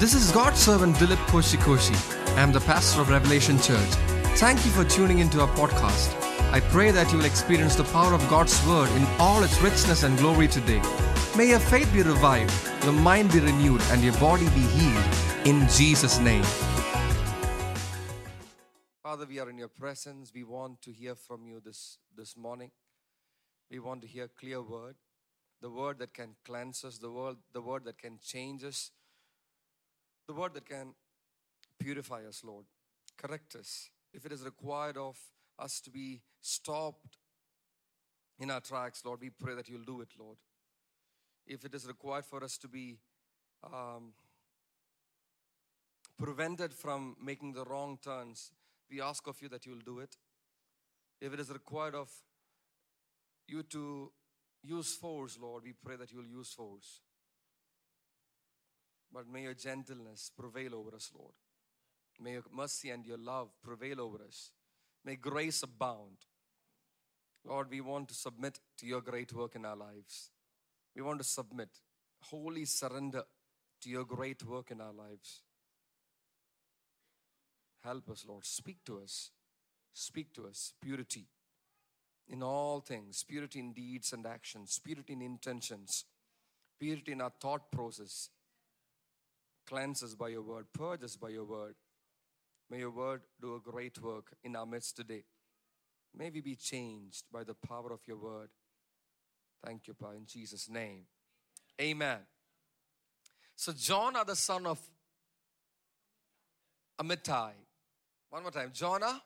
This is God's servant Dilip Koshy Koshy. I am the pastor of Revelation Church. Thank you for tuning into our podcast. I pray that you will experience the power of God's word in all its richness and glory today. May your faith be revived, your mind be renewed, and your body be healed in Jesus' name. Father, we are in your presence. We want to hear from you this, this morning. We want to hear clear word, the word that can cleanse us, the word, the word that can change us, the word that can purify us, Lord, correct us. If it is required of us to be stopped in our tracks, Lord, we pray that you'll do it, Lord. If it is required for us to be um, prevented from making the wrong turns, we ask of you that you'll do it. If it is required of you to use force, Lord, we pray that you'll use force. But may your gentleness prevail over us, Lord. May your mercy and your love prevail over us. May grace abound. Lord, we want to submit to your great work in our lives. We want to submit, wholly surrender to your great work in our lives. Help us, Lord. Speak to us. Speak to us. Purity in all things, purity in deeds and actions, purity in intentions, purity in our thought process, Cleanse us by your word, purge us by your word. May your word do a great work in our midst today. May we be changed by the power of your word. Thank you, Pa, in Jesus' name. Amen. So, Jonah, the son of Amittai. One more time. Jonah,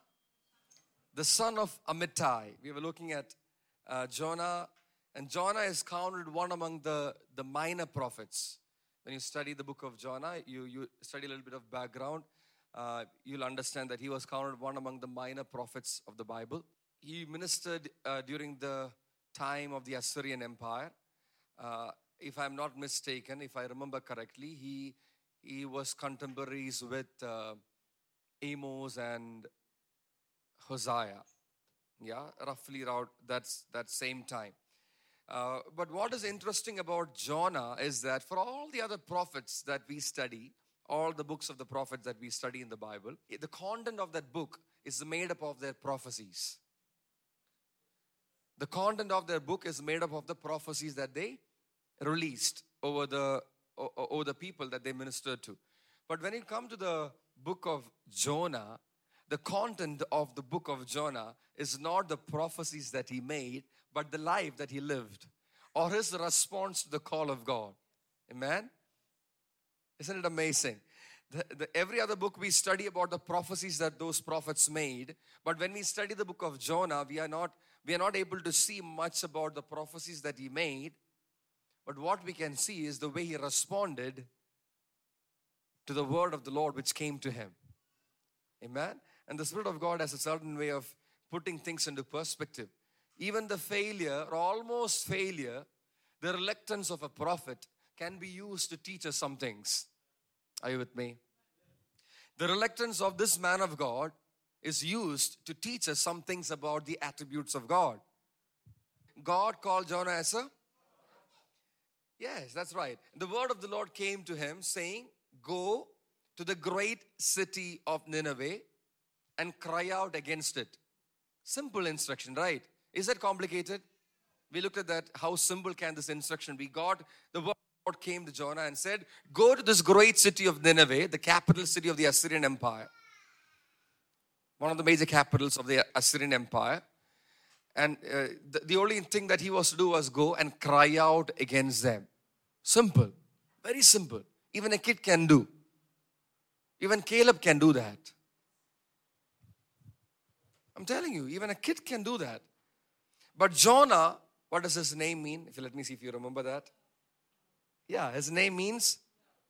the son of Amittai. We were looking at uh, Jonah, and Jonah is counted one among the, the minor prophets when you study the book of Jonah, you, you study a little bit of background, uh, you'll understand that he was counted one among the minor prophets of the Bible. He ministered uh, during the time of the Assyrian Empire. Uh, if I'm not mistaken, if I remember correctly, he, he was contemporaries with uh, Amos and Hosea. Yeah, roughly around that's that same time. Uh, but what is interesting about Jonah is that for all the other prophets that we study, all the books of the prophets that we study in the Bible, the content of that book is made up of their prophecies. The content of their book is made up of the prophecies that they released over the over the people that they ministered to. But when it comes to the book of Jonah, the content of the book of Jonah is not the prophecies that he made, but the life that he lived or his response to the call of God. Amen? Isn't it amazing? The, the, every other book we study about the prophecies that those prophets made, but when we study the book of Jonah, we are not we are not able to see much about the prophecies that he made. But what we can see is the way he responded to the word of the Lord which came to him. Amen. And the Spirit of God has a certain way of putting things into perspective. Even the failure or almost failure, the reluctance of a prophet can be used to teach us some things. Are you with me? The reluctance of this man of God is used to teach us some things about the attributes of God. God called Jonah as a Yes, that's right. The word of the Lord came to him saying, Go to the great city of Nineveh and cry out against it. Simple instruction, right? Is that complicated? We looked at that. How simple can this instruction be? God, the word came to Jonah and said, Go to this great city of Nineveh, the capital city of the Assyrian Empire, one of the major capitals of the Assyrian Empire. And uh, the, the only thing that he was to do was go and cry out against them. Simple, very simple. Even a kid can do. Even Caleb can do that. I'm telling you, even a kid can do that. But Jonah, what does his name mean? If you let me see if you remember that. Yeah, his name means,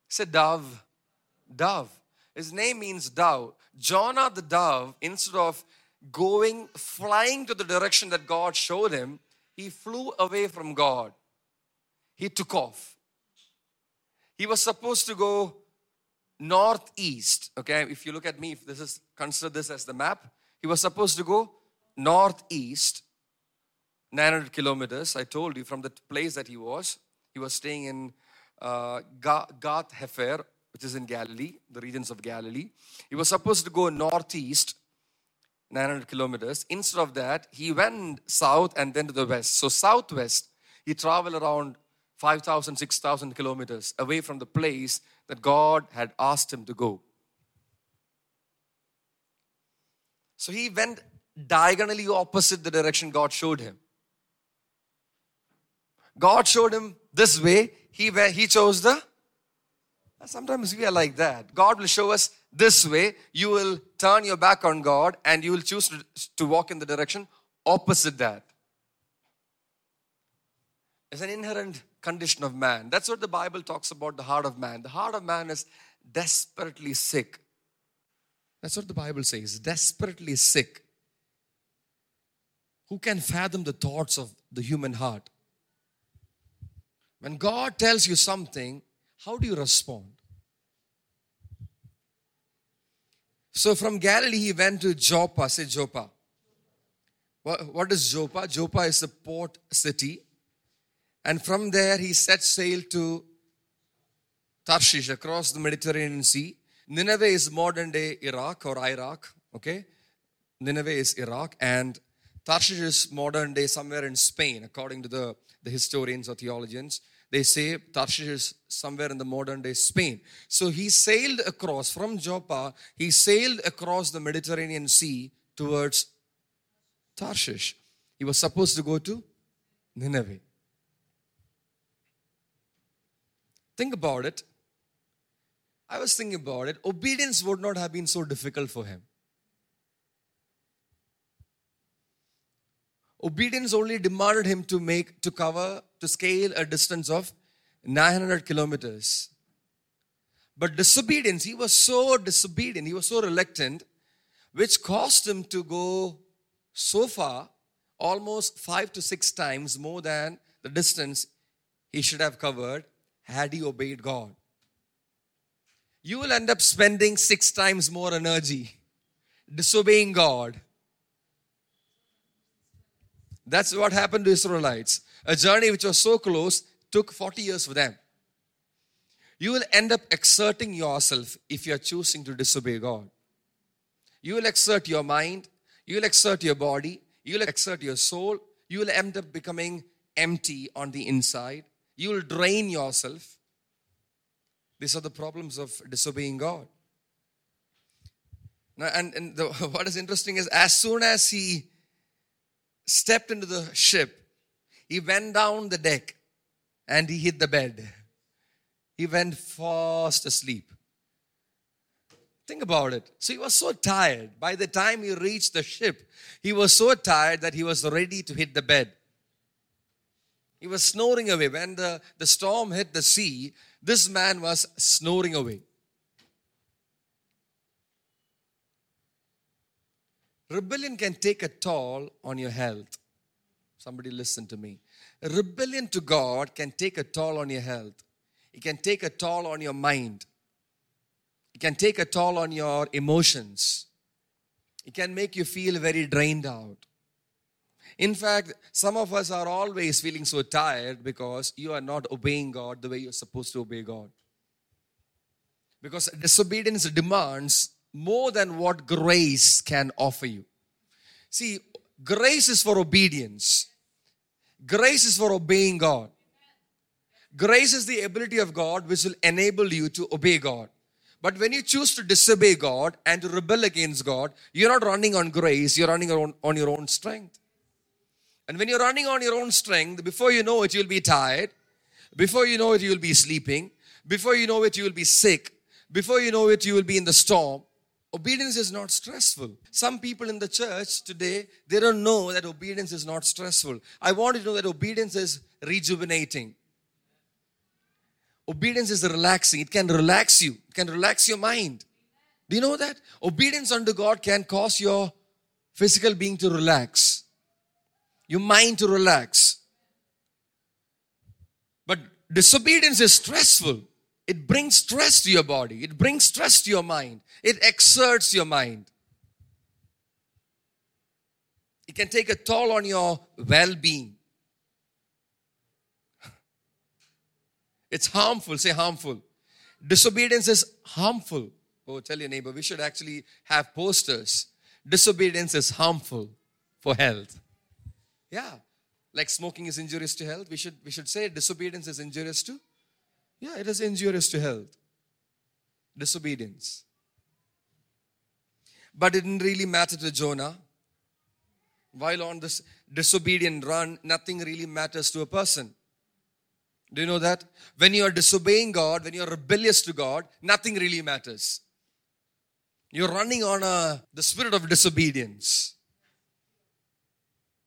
say dove. Dove. His name means dove. Jonah the dove, instead of going, flying to the direction that God showed him, he flew away from God. He took off. He was supposed to go northeast. Okay, if you look at me, if this is consider this as the map, he was supposed to go northeast 900 kilometers, I told you, from the place that he was. He was staying in uh, Gath Hepher, which is in Galilee, the regions of Galilee. He was supposed to go northeast, 900 kilometers. Instead of that, he went south and then to the west. So, southwest, he traveled around 5,000, 6,000 kilometers away from the place that God had asked him to go. So, he went diagonally opposite the direction God showed him. God showed him this way, he, he chose the. Sometimes we are like that. God will show us this way, you will turn your back on God and you will choose to, to walk in the direction opposite that. It's an inherent condition of man. That's what the Bible talks about the heart of man. The heart of man is desperately sick. That's what the Bible says desperately sick. Who can fathom the thoughts of the human heart? When God tells you something, how do you respond? So from Galilee, he went to Joppa. Say Joppa. What, what is Joppa? Joppa is a port city. And from there, he set sail to Tarshish across the Mediterranean Sea. Nineveh is modern day Iraq or Iraq. Okay? Nineveh is Iraq. And Tarshish is modern day somewhere in Spain, according to the, the historians or theologians. They say Tarshish is somewhere in the modern day Spain. So he sailed across from Joppa, he sailed across the Mediterranean Sea towards Tarshish. He was supposed to go to Nineveh. Think about it. I was thinking about it. Obedience would not have been so difficult for him. Obedience only demanded him to make, to cover, to scale a distance of 900 kilometers. But disobedience, he was so disobedient, he was so reluctant, which caused him to go so far, almost five to six times more than the distance he should have covered had he obeyed God. You will end up spending six times more energy disobeying God that's what happened to Israelites. A journey which was so close took 40 years for them. You will end up exerting yourself if you are choosing to disobey God. You will exert your mind, you will exert your body, you will exert your soul, you will end up becoming empty on the inside. You will drain yourself. These are the problems of disobeying God. Now, and, and the, what is interesting is as soon as he stepped into the ship, he went down the deck and he hit the bed. He went fast asleep. Think about it. So he was so tired. By the time he reached the ship, he was so tired that he was ready to hit the bed. He was snoring away. When the, the storm hit the sea, this man was snoring away. Rebellion can take a toll on your health. Somebody listen to me. Rebellion to God can take a toll on your health. It can take a toll on your mind. It can take a toll on your emotions. It can make you feel very drained out. In fact, some of us are always feeling so tired because you are not obeying God the way you're supposed to obey God. Because disobedience demands more than what grace can offer you. See, grace is for obedience, grace is for obeying God. Grace is the ability of God which will enable you to obey God. But when you choose to disobey God and to rebel against God, you're not running on grace, you're running on, on your own strength. And when you're running on your own strength, before you know it, you'll be tired. Before you know it, you'll be sleeping. Before you know it, you will be sick. Before you know it, you will be in the storm. Obedience is not stressful. Some people in the church today, they don't know that obedience is not stressful. I want you to know that obedience is rejuvenating. Obedience is relaxing. It can relax you. It can relax your mind. Do you know that? Obedience unto God can cause your physical being to relax. Your mind to relax. But disobedience is stressful. It brings stress to your body, it brings stress to your mind, it exerts your mind. It can take a toll on your well being. It's harmful, say harmful. Disobedience is harmful. Oh, tell your neighbor, we should actually have posters. Disobedience is harmful for health. Yeah. Like smoking is injurious to health. We should, we should say disobedience is injurious to. Yeah, it is injurious to health. Disobedience. But it didn't really matter to Jonah. While on this disobedient run, nothing really matters to a person. Do you know that? When you are disobeying God, when you are rebellious to God, nothing really matters. You're running on a, the spirit of disobedience.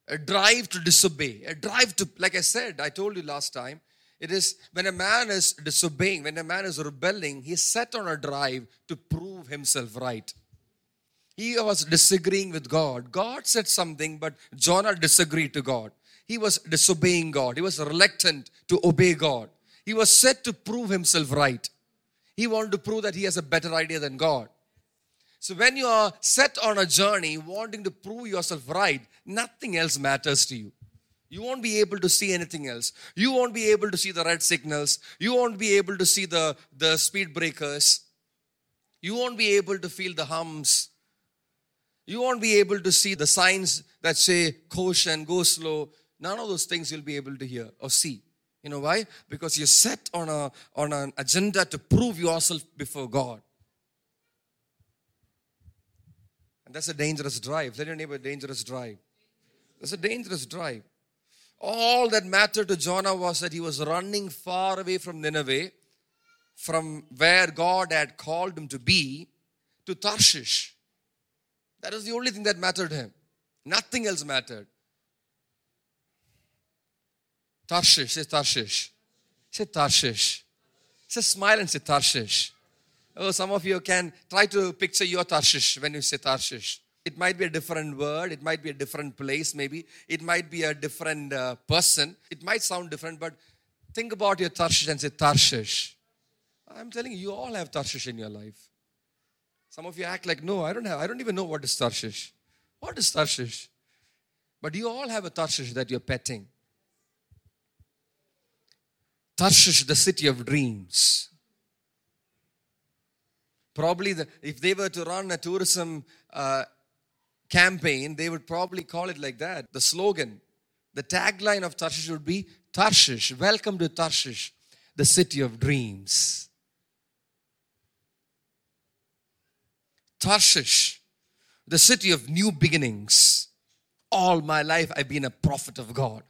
A drive to disobey. A drive to, like I said, I told you last time, it is when a man is disobeying, when a man is rebelling, he's set on a drive to prove himself right. He was disagreeing with God. God said something, but Jonah disagreed to God. He was disobeying God. He was reluctant to obey God. He was set to prove himself right. He wanted to prove that he has a better idea than God. So when you are set on a journey wanting to prove yourself right, nothing else matters to you. You won't be able to see anything else. You won't be able to see the red signals. You won't be able to see the, the speed breakers. You won't be able to feel the hums. You won't be able to see the signs that say caution, go slow. None of those things you'll be able to hear or see. You know why? Because you're set on a on an agenda to prove yourself before God. And that's a dangerous drive. Tell your neighbor, a dangerous drive. That's a dangerous drive. All that mattered to Jonah was that he was running far away from Nineveh, from where God had called him to be, to Tarshish. That was the only thing that mattered to him. Nothing else mattered. Tarshish, say Tarshish. Say Tarshish. Say smile and say Tarshish. Oh, some of you can try to picture your Tarshish when you say Tarshish. It might be a different word, it might be a different place, maybe. It might be a different uh, person. It might sound different, but think about your Tarshish and say Tarshish. I'm telling you, you all have Tarshish in your life. Some of you act like, no, I don't have, I don't even know what is Tarshish. What is Tarshish? But you all have a Tarshish that you're petting. Tarshish, the city of dreams. Probably, the, if they were to run a tourism uh, campaign, they would probably call it like that. The slogan, the tagline of Tarshish would be Tarshish, welcome to Tarshish, the city of dreams. Tarshish, the city of new beginnings. All my life, I've been a prophet of God.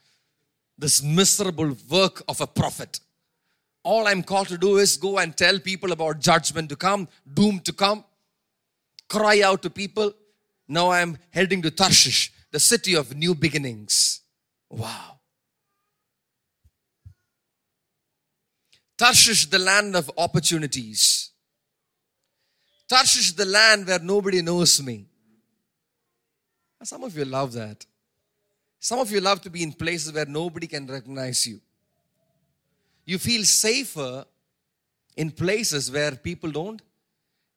This miserable work of a prophet. All I'm called to do is go and tell people about judgment to come, doom to come, cry out to people. Now I'm heading to Tarshish, the city of new beginnings. Wow. Tarshish, the land of opportunities. Tarshish, the land where nobody knows me. Some of you love that. Some of you love to be in places where nobody can recognize you. You feel safer in places where people don't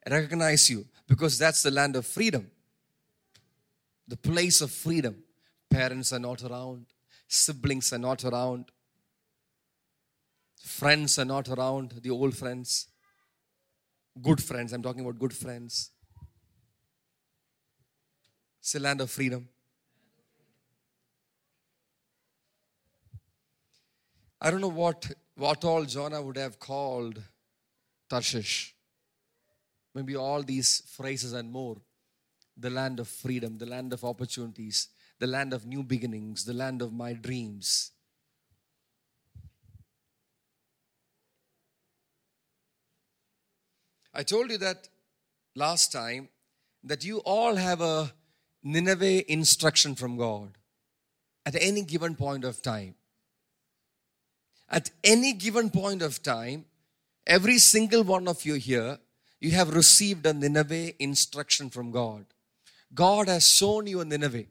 recognize you because that's the land of freedom. The place of freedom. Parents are not around, siblings are not around, friends are not around, the old friends. Good friends, I'm talking about good friends. It's a land of freedom. I don't know what, what all Jonah would have called Tarshish. Maybe all these phrases and more. The land of freedom, the land of opportunities, the land of new beginnings, the land of my dreams. I told you that last time that you all have a Nineveh instruction from God at any given point of time. At any given point of time, every single one of you here, you have received a Nineveh instruction from God. God has shown you a Nineveh.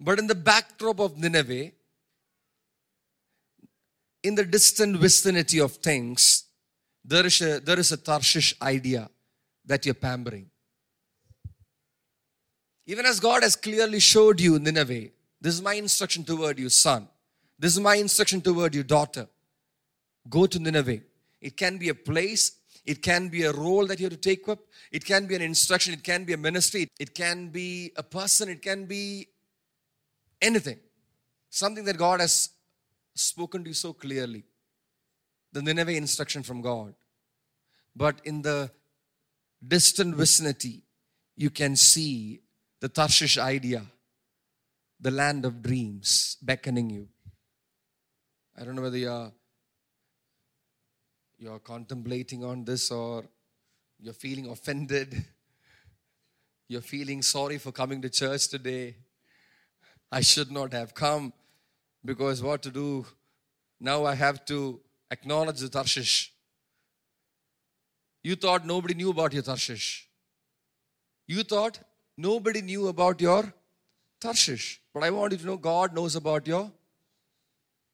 But in the backdrop of Nineveh, in the distant vicinity of things, there is a, there is a Tarshish idea that you're pampering. Even as God has clearly showed you Nineveh, this is my instruction toward you, son. This is my instruction toward you, daughter. Go to Nineveh. It can be a place, it can be a role that you have to take up, it can be an instruction, it can be a ministry, it can be a person, it can be anything. Something that God has spoken to you so clearly. The Nineveh instruction from God. But in the distant vicinity, you can see the Tarshish idea, the land of dreams beckoning you. I don't know whether you're, you're contemplating on this or you're feeling offended. You're feeling sorry for coming to church today. I should not have come because what to do? Now I have to acknowledge the Tarshish. You thought nobody knew about your Tarshish. You thought nobody knew about your Tarshish. But I want you to know God knows about your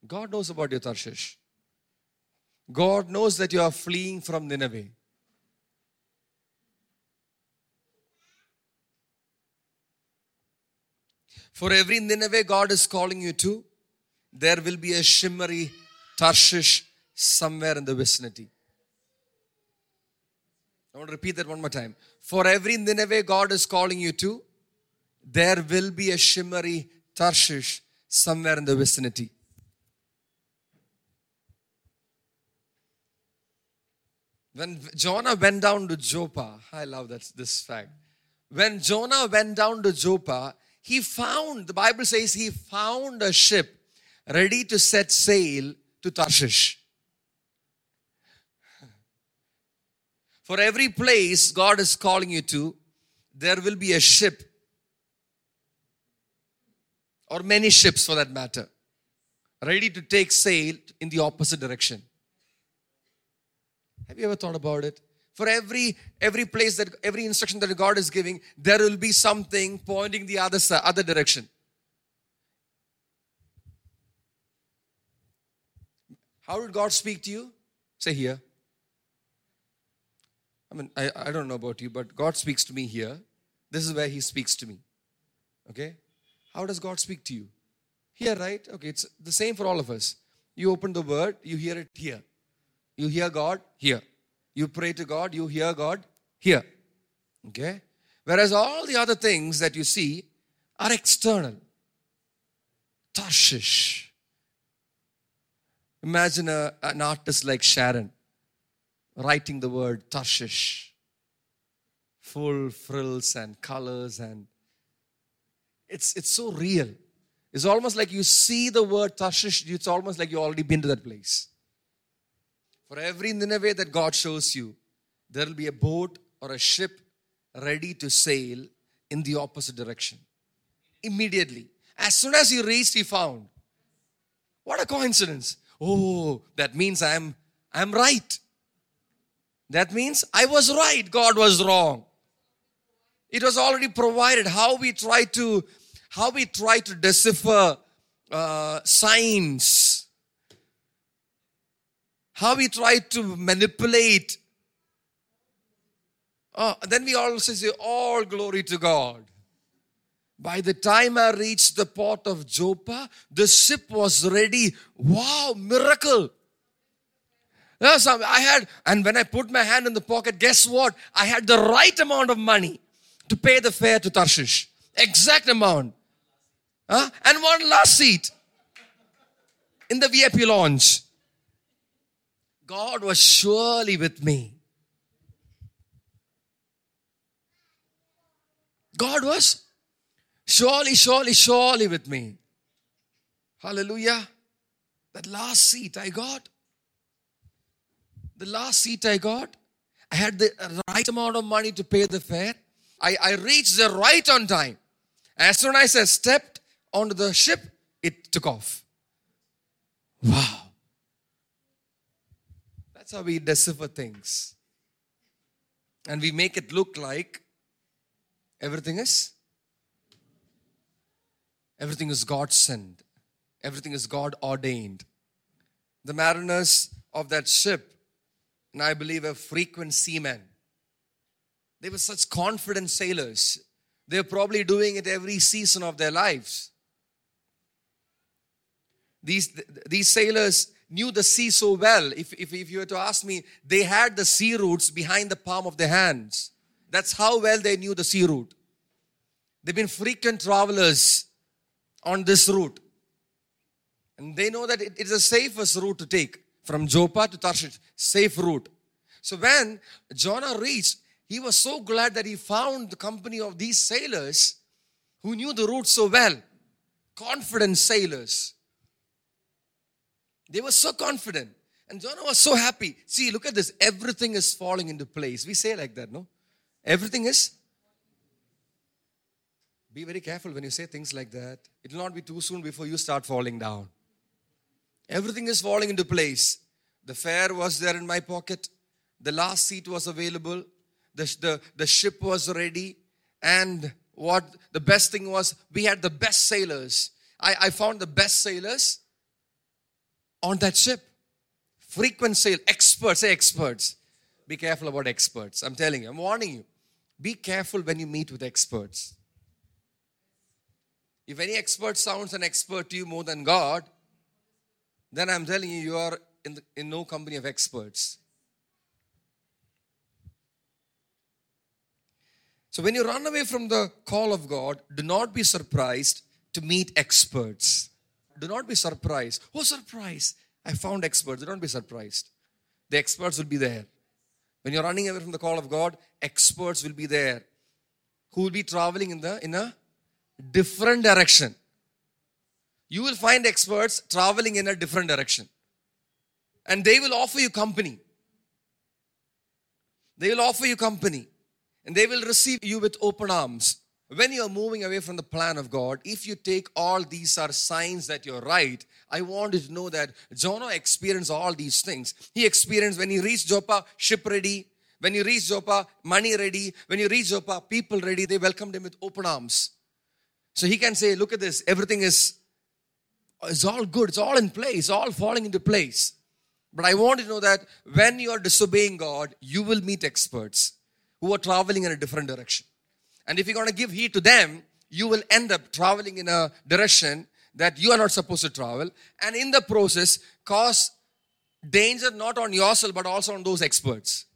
God knows about your Tarshish. God knows that you are fleeing from Nineveh. For every Nineveh God is calling you to, there will be a shimmery Tarshish somewhere in the vicinity. I want to repeat that one more time. For every Nineveh God is calling you to, there will be a shimmery Tarshish somewhere in the vicinity. When Jonah went down to Joppa, I love that this fact. When Jonah went down to Joppa, he found, the Bible says he found a ship ready to set sail to Tarshish. For every place God is calling you to, there will be a ship or many ships for that matter, ready to take sail in the opposite direction. Have you ever thought about it? For every every place that every instruction that God is giving, there will be something pointing the other other direction. How did God speak to you? Say here. I mean, I, I don't know about you, but God speaks to me here. This is where He speaks to me. Okay? How does God speak to you? Here, right? Okay, it's the same for all of us. You open the word, you hear it here. You hear God here. You pray to God, you hear God here. Okay? Whereas all the other things that you see are external. Tarshish. Imagine a, an artist like Sharon writing the word Tarshish. Full frills and colors and it's it's so real. It's almost like you see the word Tarshish, it's almost like you've already been to that place. For every Nineveh that God shows you, there will be a boat or a ship ready to sail in the opposite direction. Immediately. As soon as he reached, he found. What a coincidence. Oh, that means I'm I'm right. That means I was right, God was wrong. It was already provided. How we try to, how we try to decipher uh, signs, how we try to manipulate. Uh, then we also say, All glory to God. By the time I reached the port of Joppa, the ship was ready. Wow, miracle. I had, and when I put my hand in the pocket, guess what? I had the right amount of money to pay the fare to Tarshish. Exact amount. Huh? And one last seat in the VIP lounge. God was surely with me. God was surely, surely, surely with me. Hallelujah. That last seat I got the last seat I got, I had the right amount of money to pay the fare. I, I reached the right on time. As soon as I stepped onto the ship, it took off. Wow. That's how we decipher things. And we make it look like everything is everything is God sent. Everything is God ordained. The mariners of that ship and I believe a frequent seaman. They were such confident sailors. They're probably doing it every season of their lives. These, these sailors knew the sea so well. If, if, if you were to ask me, they had the sea routes behind the palm of their hands. That's how well they knew the sea route. They've been frequent travelers on this route. And they know that it is the safest route to take from Joppa to Tarshish. Safe route. So when Jonah reached, he was so glad that he found the company of these sailors who knew the route so well. Confident sailors. They were so confident. And Jonah was so happy. See, look at this. Everything is falling into place. We say like that, no? Everything is. Be very careful when you say things like that. It will not be too soon before you start falling down. Everything is falling into place. The fare was there in my pocket. The last seat was available. The, the, the ship was ready. And what the best thing was, we had the best sailors. I, I found the best sailors on that ship. Frequent sail, experts, say experts. Be careful about experts. I'm telling you, I'm warning you. Be careful when you meet with experts. If any expert sounds an expert to you more than God, then I'm telling you, you are in, the, in no company of experts. So when you run away from the call of God, do not be surprised to meet experts. Do not be surprised. Oh, surprise! I found experts. Do not be surprised. The experts will be there. When you're running away from the call of God, experts will be there who will be traveling in the in a different direction. You will find experts traveling in a different direction. And they will offer you company. They will offer you company. And they will receive you with open arms when you're moving away from the plan of God, if you take all these are signs that you're right, I want you to know that Jonah experienced all these things. He experienced when he reached Joppa, ship ready. When he reached Joppa, money ready. When he reached Joppa, people ready. They welcomed him with open arms. So he can say, look at this, everything is it's all good, it's all in place, all falling into place. But I want you to know that when you are disobeying God, you will meet experts who are traveling in a different direction. And if you're going to give heed to them, you will end up traveling in a direction that you are not supposed to travel. And in the process, cause danger not on yourself, but also on those experts.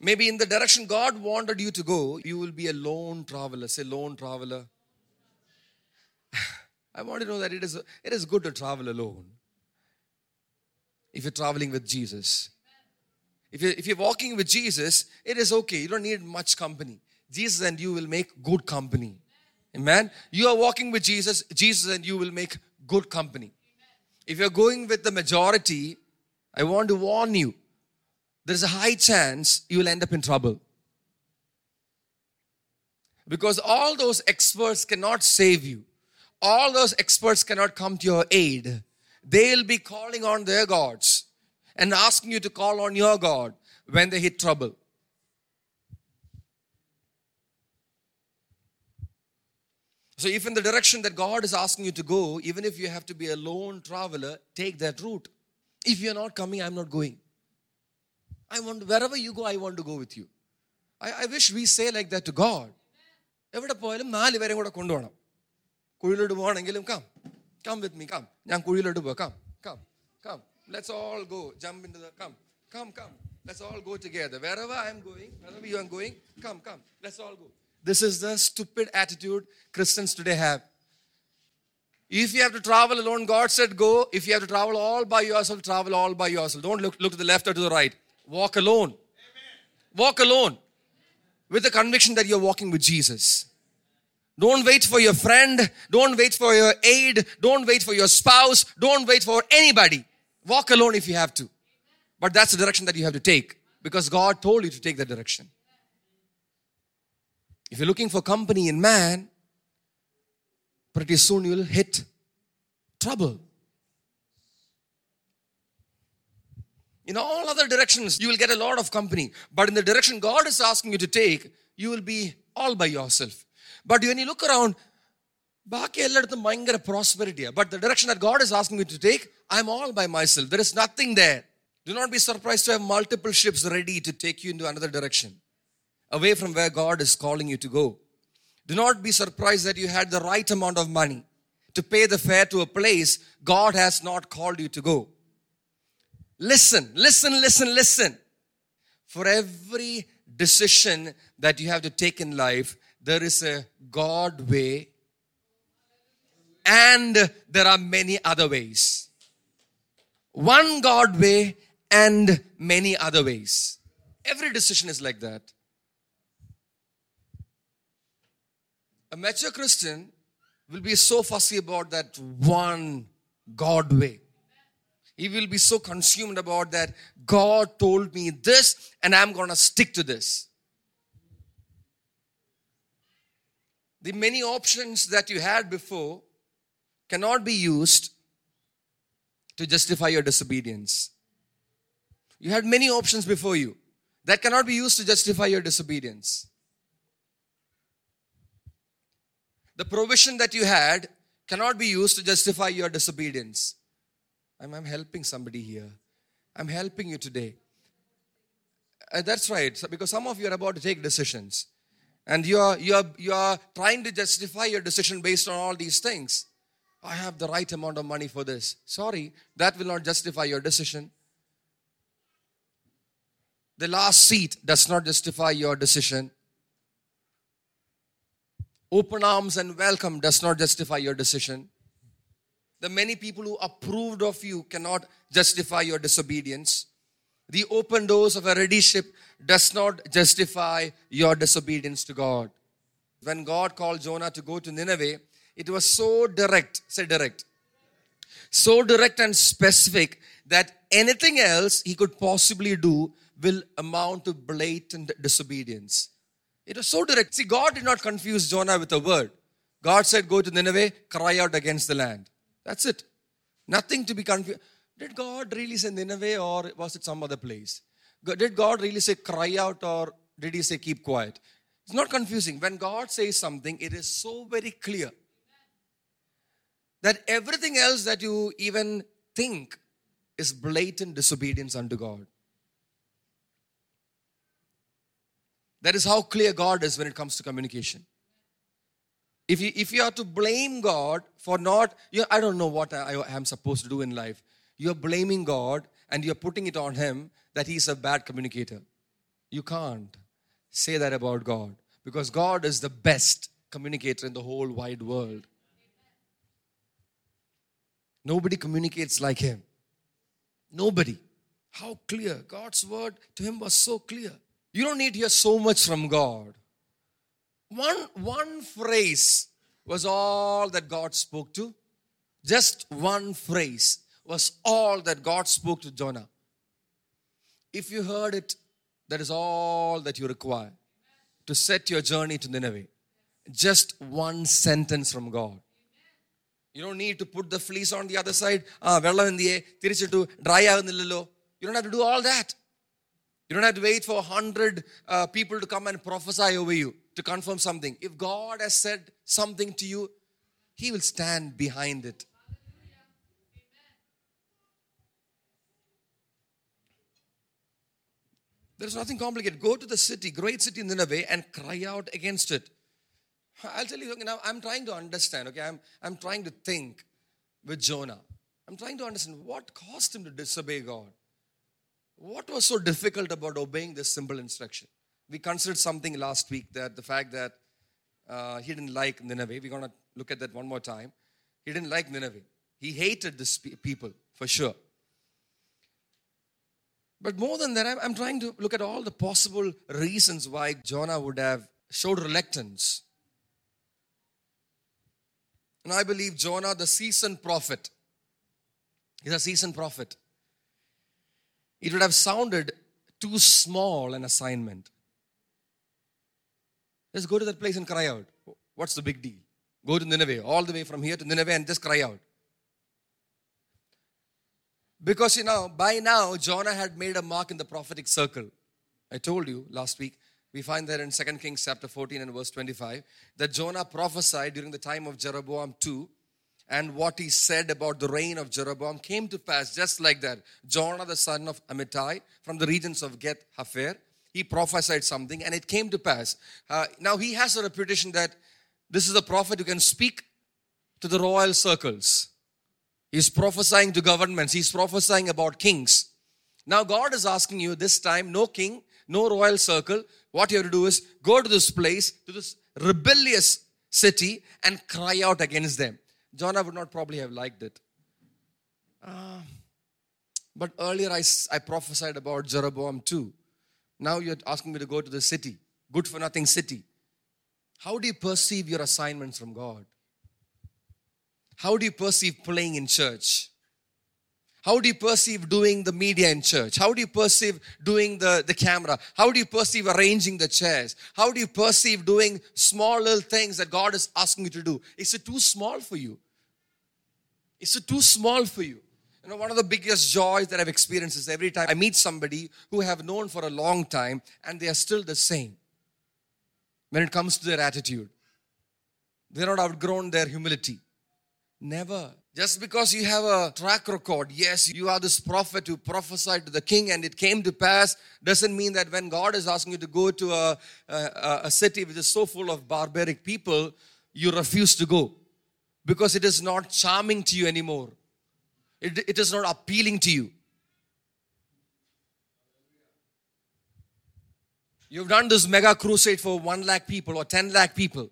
Maybe in the direction God wanted you to go, you will be a lone traveler. Say, lone traveler. I want to know that it is, it is good to travel alone if you're traveling with Jesus. If you're, if you're walking with Jesus, it is okay. You don't need much company. Jesus and you will make good company. Amen. You are walking with Jesus, Jesus and you will make good company. If you're going with the majority, I want to warn you there's a high chance you will end up in trouble. Because all those experts cannot save you, all those experts cannot come to your aid they'll be calling on their gods and asking you to call on your God when they hit trouble. So, if in the direction that God is asking you to go, even if you have to be a lone traveler, take that route. If you're not coming, I'm not going. I want wherever you go, I want to go with you. I, I wish we say like that to God. എവിടെ പോയാലും നാല് പേരെയും കൂടെ കൊണ്ടുപോകണം കുഴിലോട്ട് പോകണമെങ്കിലും come Come with me, come. ഞാൻ കുഴിയിലോട്ട് പോവാം come, come, come. Let's all go. Jump into the come, come, come. Let's all go together. Wherever I am going, wherever you are going, come, come. Let's all go. This is the stupid attitude Christians today have. If you have to travel alone, God said go. If you have to travel all by yourself, travel all by yourself. Don't look, look to the left or to the right. Walk alone. Amen. Walk alone with the conviction that you're walking with Jesus. Don't wait for your friend. Don't wait for your aid. Don't wait for your spouse. Don't wait for anybody. Walk alone if you have to. But that's the direction that you have to take because God told you to take that direction. If you're looking for company in man, pretty soon you'll hit trouble. In all other directions, you will get a lot of company. But in the direction God is asking you to take, you will be all by yourself. But when you look around, ബാക്കി എല്ലായിടത്തും ഭയങ്കര പ്രോസ്പെരിറ്റിയാണ് but the direction that God is asking me to take I M all by myself there is nothing there do not be surprise to have multiple ships ready to take you in to another direction away from where God is calling you to go. Do not be surprised that you had the right amount of money to pay the fare to a place God has not called you to go. Listen, listen, listen, listen. For every decision that you have to take in life, there is a God way and there are many other ways. One God way and many other ways. Every decision is like that. A mature Christian will be so fussy about that one God way. He will be so consumed about that God told me this and I'm going to stick to this. The many options that you had before cannot be used to justify your disobedience. You had many options before you that cannot be used to justify your disobedience. The provision that you had cannot be used to justify your disobedience. I'm, I'm helping somebody here. I'm helping you today. Uh, that's right, because some of you are about to take decisions. And you are, you, are, you are trying to justify your decision based on all these things. I have the right amount of money for this. Sorry, that will not justify your decision. The last seat does not justify your decision. Open arms and welcome does not justify your decision. The many people who approved of you cannot justify your disobedience. The open doors of a ready ship does not justify your disobedience to God. When God called Jonah to go to Nineveh, it was so direct, say direct, so direct and specific that anything else he could possibly do will amount to blatant disobedience. It was so direct. See, God did not confuse Jonah with a word. God said, Go to Nineveh, cry out against the land. That's it. Nothing to be confused. Did God really say Nineveh or was it some other place? Did God really say cry out or did he say keep quiet? It's not confusing. When God says something, it is so very clear that everything else that you even think is blatant disobedience unto God. That is how clear God is when it comes to communication. If you, if you are to blame God for not, you know, I don't know what I, I am supposed to do in life. You're blaming God and you're putting it on Him that He's a bad communicator. You can't say that about God because God is the best communicator in the whole wide world. Nobody communicates like him. Nobody. How clear. God's word to him was so clear. You don't need to hear so much from God. One, one phrase was all that God spoke to. Just one phrase was all that God spoke to Jonah. If you heard it, that is all that you require to set your journey to Nineveh. Just one sentence from God. You don't need to put the fleece on the other side. Ah, വെള്ളം എന്തിയെ തിരിച്ചിട്ടു dry ആകുന്നില്ലല്ലോ You don't have to do all that. You don't have to wait for a hundred uh, people to come and prophesy over you to confirm something. If God has said something to you, He will stand There's nothing complicated. Go to the city, great city in Nineveh, and cry out against it. I'll tell you, know, I'm trying to understand, okay? I'm, I'm trying to think with Jonah. I'm trying to understand what caused him to disobey God. What was so difficult about obeying this simple instruction? We considered something last week that the fact that uh, he didn't like Nineveh. We're going to look at that one more time. He didn't like Nineveh. He hated this people for sure. But more than that, I'm, trying to look at all the possible reasons why Jonah would have showed reluctance and I believe Jonah, the seasoned prophet, is a seasoned prophet. It would have sounded too small an assignment. Just go to that place and cry out. What's the big deal? Go to Nineveh, all the way from here to Nineveh and just cry out. Because you know, by now, Jonah had made a mark in the prophetic circle. I told you last week we find that in 2 Kings chapter 14 and verse 25 that Jonah prophesied during the time of Jeroboam 2 and what he said about the reign of Jeroboam came to pass just like that. Jonah the son of Amittai from the regions of Gath Hepher, he prophesied something and it came to pass. Uh, now he has a reputation that this is a prophet who can speak to the royal circles. He's prophesying to governments, he's prophesying about kings. Now God is asking you this time no king, no royal circle. What you have to do is go to this place, to this rebellious city, and cry out against them. Jonah would not probably have liked it. Uh, but earlier I, I prophesied about Jeroboam too. Now you're asking me to go to the city, good for nothing city. How do you perceive your assignments from God? How do you perceive playing in church? How do you perceive doing the media in church? How do you perceive doing the, the camera? How do you perceive arranging the chairs? How do you perceive doing small little things that God is asking you to do? Is it too small for you? Is it too small for you? You know, one of the biggest joys that I've experienced is every time I meet somebody who I have known for a long time and they are still the same when it comes to their attitude. They're not outgrown their humility. Never. Just because you have a track record, yes, you are this prophet who prophesied to the king and it came to pass, doesn't mean that when God is asking you to go to a, a, a city which is so full of barbaric people, you refuse to go because it is not charming to you anymore it, it is not appealing to you. You've done this mega crusade for 1 lakh people or 10 lakh people.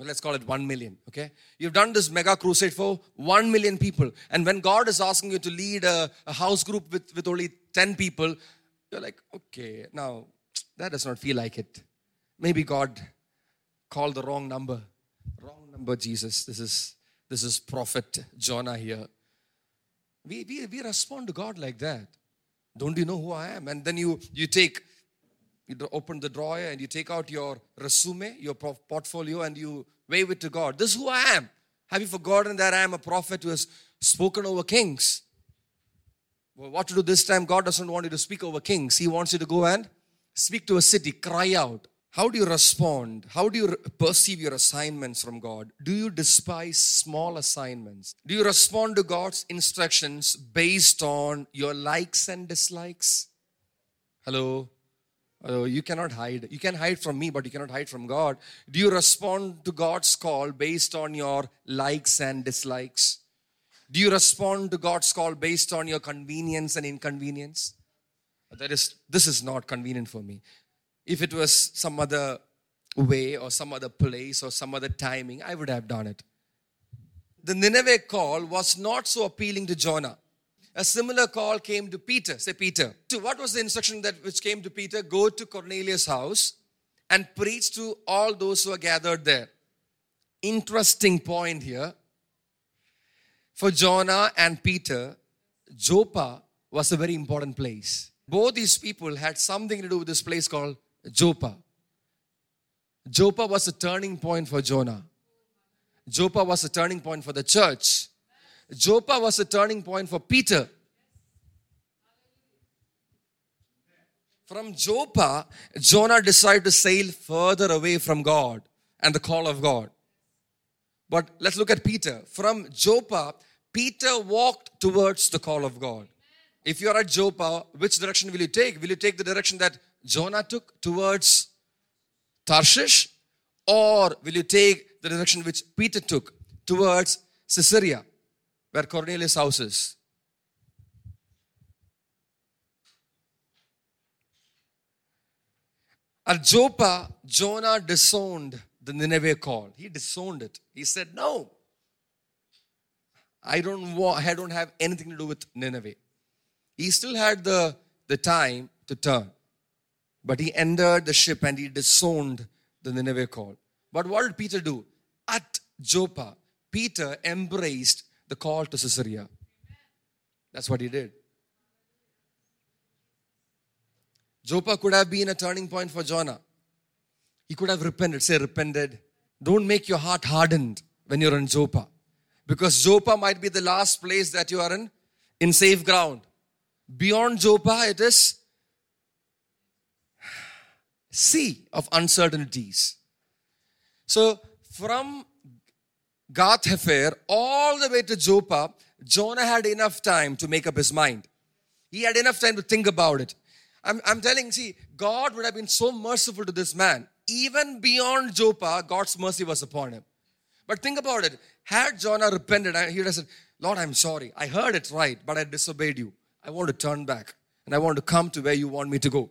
Well, let's call it 1 million, okay? You've done this mega crusade for 1 million people. And when God is asking you to lead a, a house group with, with only 10 people, you're like, okay, now that does not feel like it. Maybe God called the wrong number. Wrong number, Jesus. This is this is prophet Jonah here. We, we, we respond to God like that. Don't you know who I am? And then you, you take, you open the drawer and you take out your resume, your portfolio, and you wave it to God. This is who I am. Have you forgotten that I am a prophet who has spoken over kings? Well, what to do this time? God doesn't want you to speak over kings. He wants you to go and speak to a city, cry out. How do you respond? How do you perceive your assignments from God? Do you despise small assignments? Do you respond to God's instructions based on your likes and dislikes? Hello? Hello? You cannot hide. You can hide from me, but you cannot hide from God. Do you respond to God's call based on your likes and dislikes? Do you respond to God's call based on your convenience and inconvenience? Uh, that is, this is not convenient for me. If it was some other way or some other place or some other timing, I would have done it. The Nineveh call was not so appealing to Jonah. A similar call came to Peter. Say, Peter. So what was the instruction that which came to Peter? Go to Cornelius' house and preach to all those who are gathered there. Interesting point here. For Jonah and Peter, Joppa was a very important place. Both these people had something to do with this place called Joppa. Joppa was a turning point for Jonah. Joppa was a turning point for the church. Joppa was a turning point for Peter. From Joppa, Jonah decided to sail further away from God and the call of God. But let's look at Peter. From Joppa, Peter walked towards the call of God. If you are at Joppa, which direction will you take? Will you take the direction that Jonah took towards Tarshish? Or will you take the direction which Peter took towards Caesarea, where Cornelius' house is? At Joppa, Jonah disowned the Nineveh call. He disowned it. He said, No, I don't I don't have anything to do with Nineveh. He still had the, the time to turn. But he entered the ship and he disowned the Nineveh call. But what did Peter do? At Joppa, Peter embraced the call to Caesarea. That's what he did. Joppa could have been a turning point for Jonah. He could have repented, say, repented. Don't make your heart hardened when you're in Joppa. Because Joppa might be the last place that you are in, in safe ground. Beyond Joppa, it is sea of uncertainties. So from Gath Hepher all the way to Joppa, Jonah had enough time to make up his mind. He had enough time to think about it. I'm, I'm telling, see, God would have been so merciful to this man. Even beyond Joppa, God's mercy was upon him. But think about it. Had Jonah repented, he would have said, Lord, I'm sorry. I heard it right, but I disobeyed you. I want to turn back and I want to come to where you want me to go.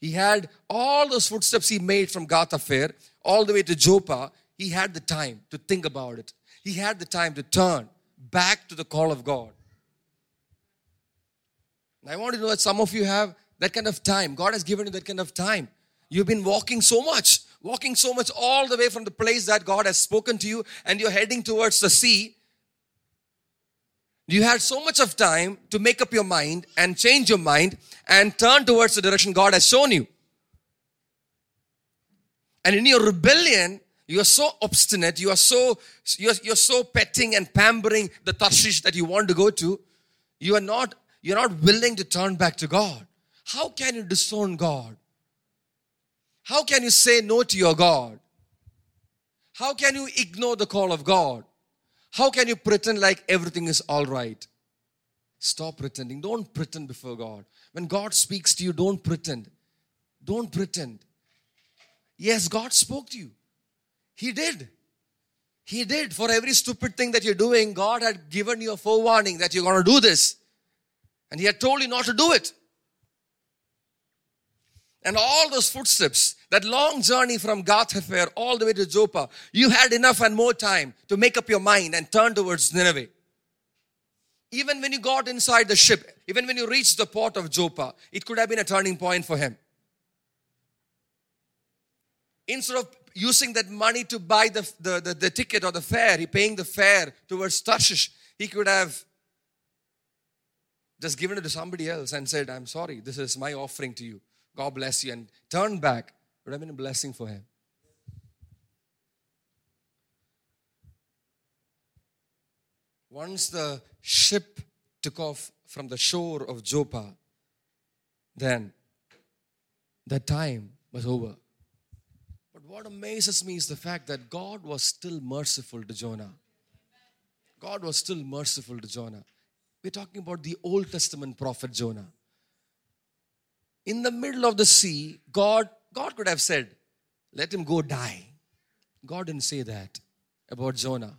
He had all those footsteps he made from Gath-hepher all the way to Joppa. He had the time to think about it. He had the time to turn back to the call of God. And I want to know that some of you have that kind of time. God has given you that kind of time. You've been walking so much, walking so much all the way from the place that God has spoken to you, and you're heading towards the sea. You had so much of time to make up your mind and change your mind and turn towards the direction God has shown you. And in your rebellion, you are so obstinate, you are so you're, you're so petting and pampering the Tarshish that you want to go to, you are not you're not willing to turn back to God. How can you disown God? How can you say no to your God? How can you ignore the call of God? How can you pretend like everything is all right? Stop pretending. Don't pretend before God. When God speaks to you, don't pretend. Don't pretend. Yes, God spoke to you. He did. He did. For every stupid thing that you're doing, God had given you a forewarning that you're going to do this. And He had told you not to do it and all those footsteps, that long journey from Gath-hepher all the way to Joppa, you had enough and more time to make up your mind and turn towards Nineveh. Even when you got inside the ship, even when you reached the port of Joppa, it could have been a turning point for him. Instead of using that money to buy the, the, the, the ticket or the fare, he paying the fare towards Tarshish, he could have just given it to somebody else and said, I'm sorry, this is my offering to you. God bless you, and turn back, would have been a blessing for him. Once the ship took off from the shore of Joppa, then the time was over. What amazes me is the fact that God was still merciful to Jonah. God was still merciful to Jonah. We're talking about the Old Testament prophet Jonah in the middle of the sea, God, God could have said, let him go die. God didn't say that about Jonah.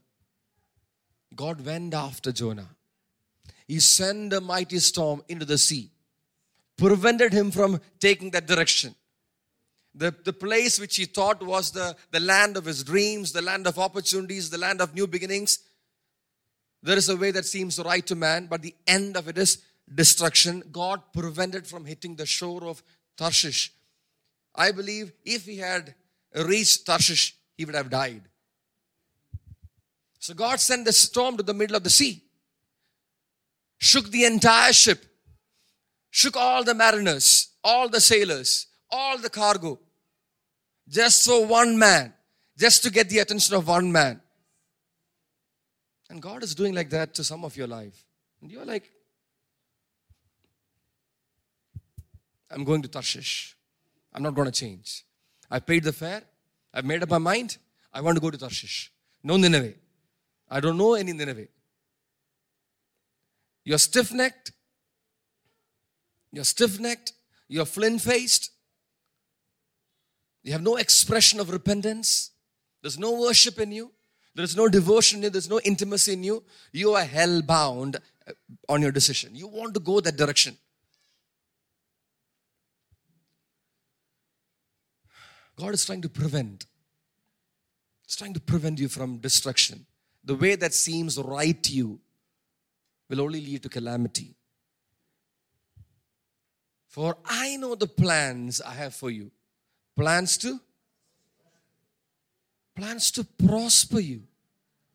God went after Jonah. He sent a mighty storm into the sea, prevented him from taking that direction. The, the place which he thought was the, the land of his dreams, the land of opportunities, the land of new beginnings. There is a way that seems right to man, but the end of it is destruction, God prevented from hitting the shore of Tarshish. I believe if he had reached Tarshish, he would have died. So God sent the storm to the middle of the sea, shook the entire ship, shook all the mariners, all the sailors, all the cargo, just for one man, just to get the attention of one man. And God is doing like that to some of your life. And you're like, I'm going to Tarshish. I'm not going to change. I paid the fare. I've made up my mind. I want to go to Tarshish. No Nineveh. I don't know any Nineveh. You're stiff necked. You're stiff necked. You're flint faced. You have no expression of repentance. There's no worship in you. There's no devotion in you. There's no intimacy in you. You are hell bound uh, on your decision. You want to go that direction. God is trying to prevent. He's trying to prevent you from destruction. The way that seems right to you will only lead to calamity. For I know the plans I have for you. Plans to plans to prosper you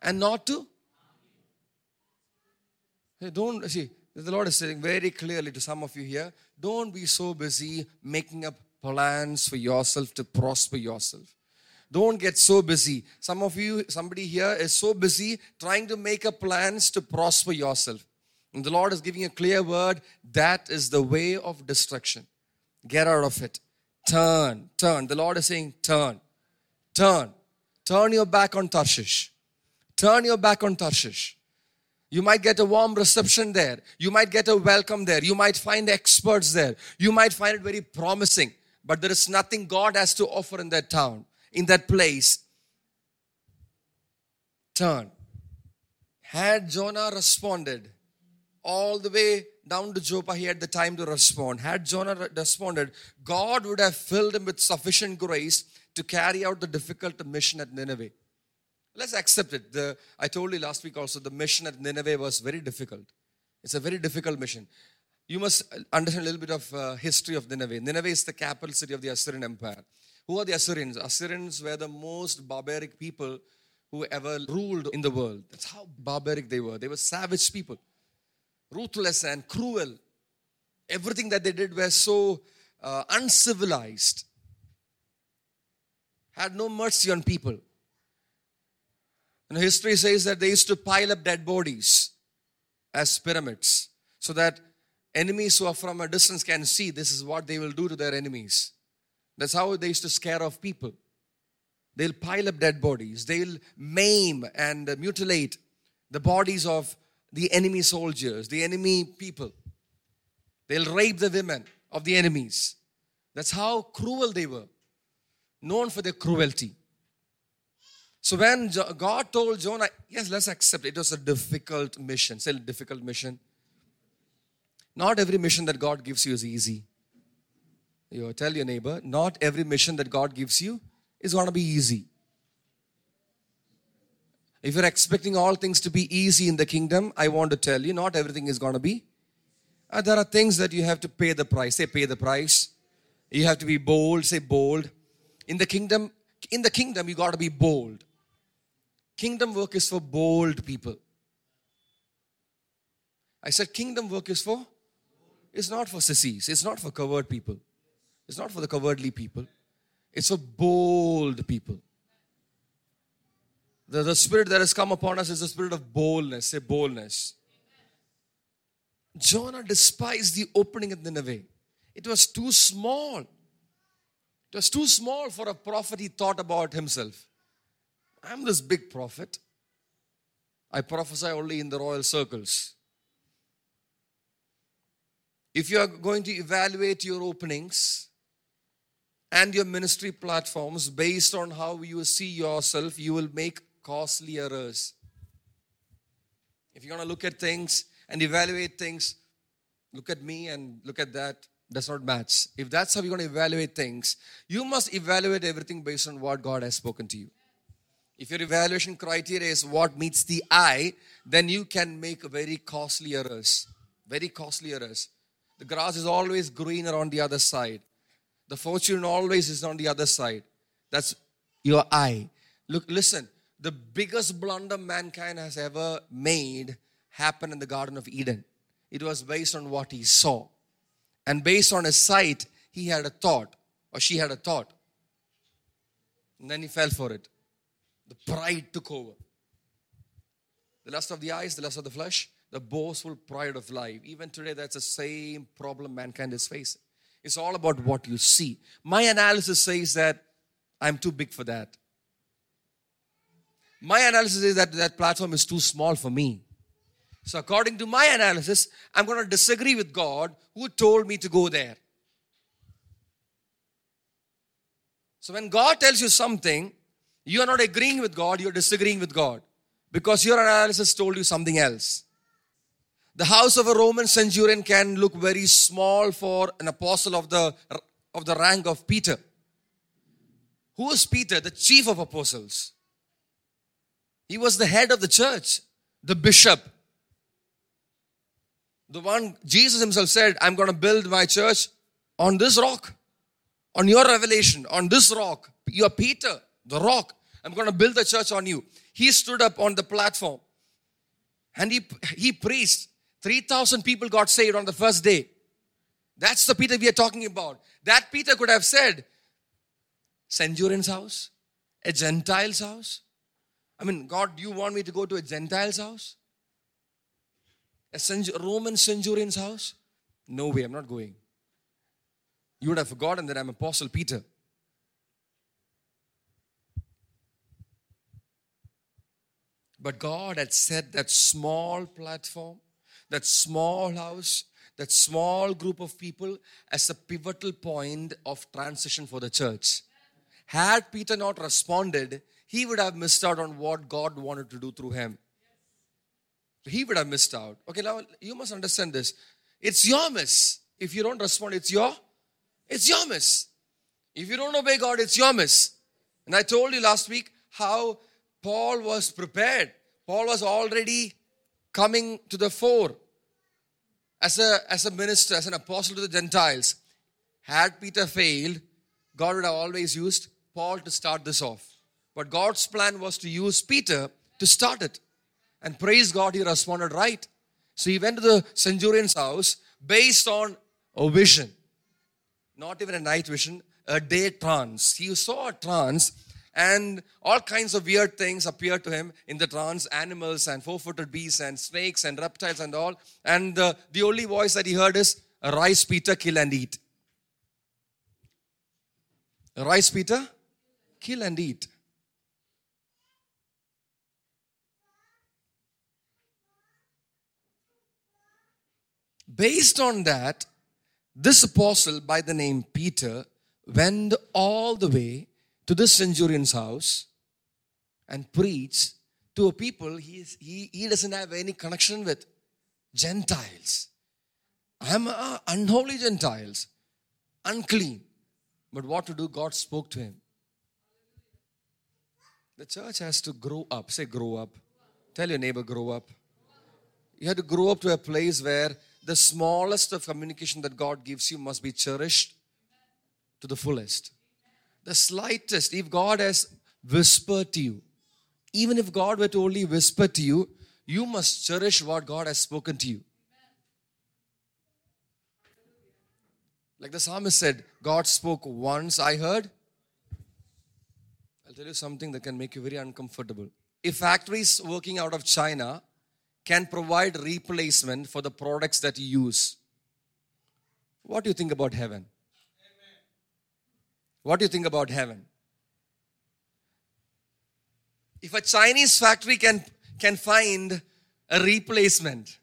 and not to don't see the Lord is saying very clearly to some of you here, don't be so busy making up plans for yourself to prosper yourself. Don't get so busy. Some of you, somebody here is so busy trying to make up plans to prosper yourself. And the Lord is giving a clear word that is the way of destruction. Get out of it. Turn, turn. The Lord is saying, turn, turn. Turn your back on Tarshish. Turn your back on Tarshish. You might get a warm reception there. You might get a welcome there. You might find experts there. You might find it very promising. But there is nothing God has to offer in that town, in that place. Turn. Had Jonah responded all the way down to Joppa, he had the time to respond. Had Jonah responded, God would have filled him with sufficient grace to carry out the difficult mission at Nineveh. Let's accept it. The, I told you last week also the mission at Nineveh was very difficult. It's a very difficult mission. You must understand a little bit of uh, history of Nineveh. Nineveh is the capital city of the Assyrian Empire. Who are the Assyrians? Assyrians were the most barbaric people who ever ruled in the world. That's how barbaric they were. They were savage people, ruthless and cruel. Everything that they did was so uh, uncivilized, had no mercy on people. And history says that they used to pile up dead bodies as pyramids so that enemies who are from a distance can see this is what they will do to their enemies. That's how they used to scare off people. They'll pile up dead bodies, they'll maim and mutilate the bodies of the enemy soldiers, the enemy people. They'll rape the women of the enemies. That's how cruel they were, known for their cruelty. So when God told Jonah, yes, let's accept it was a difficult mission. Say difficult mission. Not every mission that God gives you is easy. You tell your neighbor, not every mission that God gives you is going to be easy. If you're expecting all things to be easy in the kingdom, I want to tell you, not everything is going to be. Uh, there are things that you have to pay the price. Say, pay the price. You have to be bold. Say, bold. In the kingdom, in the kingdom, you got to be bold. Kingdom work is for bold people. I said, kingdom work is for? It's not for sissies. It's not for coward people. It's not for the cowardly people. It's for bold people. The, the spirit that has come upon us is the spirit of boldness. Say boldness. Jonah despised the opening at Nineveh. It was too small. It was too small for a prophet he thought about himself. I'm this big prophet. I prophesy only in the royal circles. If you are going to evaluate your openings and your ministry platforms based on how you see yourself, you will make costly errors. If you're going to look at things and evaluate things, look at me and look at that, does not match. If that's how you're going to evaluate things, you must evaluate everything based on what God has spoken to you. If your evaluation criteria is what meets the eye, then you can make very costly errors. Very costly errors. The grass is always greener on the other side. The fortune always is on the other side. That's your eye. Look, listen. The biggest blunder mankind has ever made happened in the Garden of Eden. It was based on what he saw. And based on his sight, he had a thought, or she had a thought. And then he fell for it. The pride took over. The lust of the eyes, the lust of the flesh, the boastful pride of life. Even today, that's the same problem mankind is facing. It's all about what you see. My analysis says that I'm too big for that. My analysis is that that platform is too small for me. So, according to my analysis, I'm going to disagree with God who told me to go there. So, when God tells you something, you are not agreeing with God, you're disagreeing with God because your analysis told you something else. The house of a Roman centurion can look very small for an apostle of the, of the rank of Peter. Who is Peter? The chief of apostles. He was the head of the church, the bishop. The one Jesus himself said, I'm going to build my church on this rock, on your revelation, on this rock. You're Peter the rock. I'm going to build the church on you. He stood up on the platform and he, he preached. 3,000 people got saved on the first day. That's the Peter we are talking about. That Peter could have said, Centurion's house, a Gentile's house. I mean, God, do you want me to go to a Gentile's house? A Roman centurion's house? No way, I'm not going. You would have forgotten that I'm Apostle Peter. But God had set that small platform, that small house, that small group of people as a pivotal point of transition for the church. Had Peter not responded, he would have missed out on what God wanted to do through him. He would have missed out. Okay, now you must understand this. It's your miss. If you don't respond, it's your it's your miss. If you don't obey God, it's your miss. And I told you last week how Paul was prepared. Paul was already coming to the fore as a, as a minister, as an apostle to the Gentiles. Had Peter failed, God would have always used Paul to start this off. But God's plan was to use Peter to start it. And praise God, he responded right. So he went to the centurion's house based on a vision. Not even a night vision, a day trance. He saw a trance and all kinds of weird things appeared to him in the trance animals and four footed beasts and snakes and reptiles and all. And uh, the only voice that he heard is, Arise, Peter, kill and eat. Arise, Peter, kill and eat. Based on that, this apostle by the name Peter went all the way to this centurion's house and preached to a people he, is, he, he doesn't have any connection with Gentiles. I'm uh, unholy Gentiles, unclean. But what to do? God spoke to him. The church has to grow up. Say, grow up. Tell your neighbor, grow up. You have to grow up to a place where the smallest of communication that God gives you must be cherished to the fullest. The slightest, if God has whispered to you, even if God were to only whisper to you, you must cherish what God has spoken to you. Like the psalmist said, God spoke once, I heard. I'll tell you something that can make you very uncomfortable. If factories working out of China can provide replacement for the products that you use, what do you think about heaven? What do you think about heaven? If a Chinese factory can, can find a replacement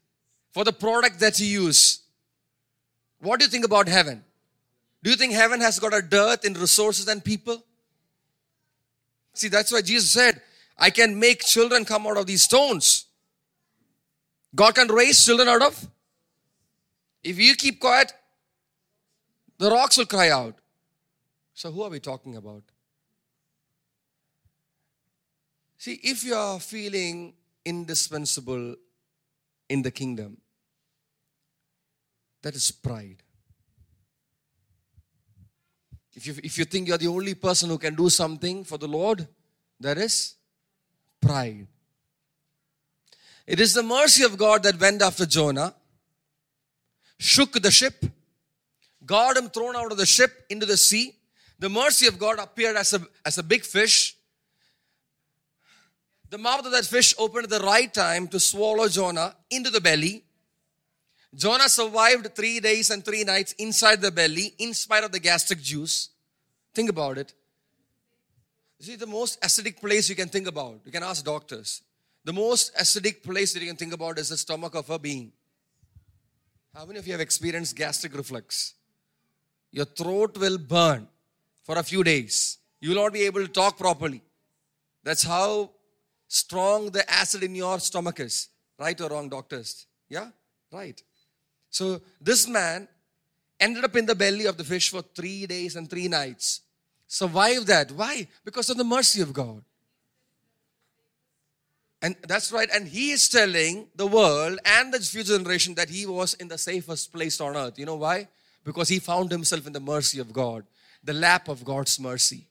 for the product that you use, what do you think about heaven? Do you think heaven has got a dearth in resources and people? See, that's why Jesus said, I can make children come out of these stones. God can raise children out of. If you keep quiet, the rocks will cry out. So, who are we talking about? See, if you are feeling indispensable in the kingdom, that is pride. If you, if you think you're the only person who can do something for the Lord, that is pride. It is the mercy of God that went after Jonah, shook the ship, got him thrown out of the ship into the sea, the mercy of God appeared as a, as a big fish. The mouth of that fish opened at the right time to swallow Jonah into the belly. Jonah survived three days and three nights inside the belly in spite of the gastric juice. Think about it. See, the most acidic place you can think about, you can ask doctors. The most acidic place that you can think about is the stomach of a being. How many of you have experienced gastric reflux? Your throat will burn for a few days. You will not be able to talk properly. That's how strong the acid in your stomach is. Right or wrong, doctors? Yeah? Right. So this man ended up in the belly of the fish for three days and three nights. Survived that. Why? Because of the mercy of God. And that's right. And he is telling the world and the future generation that he was in the safest place on earth. You know why? Because he found himself in the mercy of God the lap of God's mercy.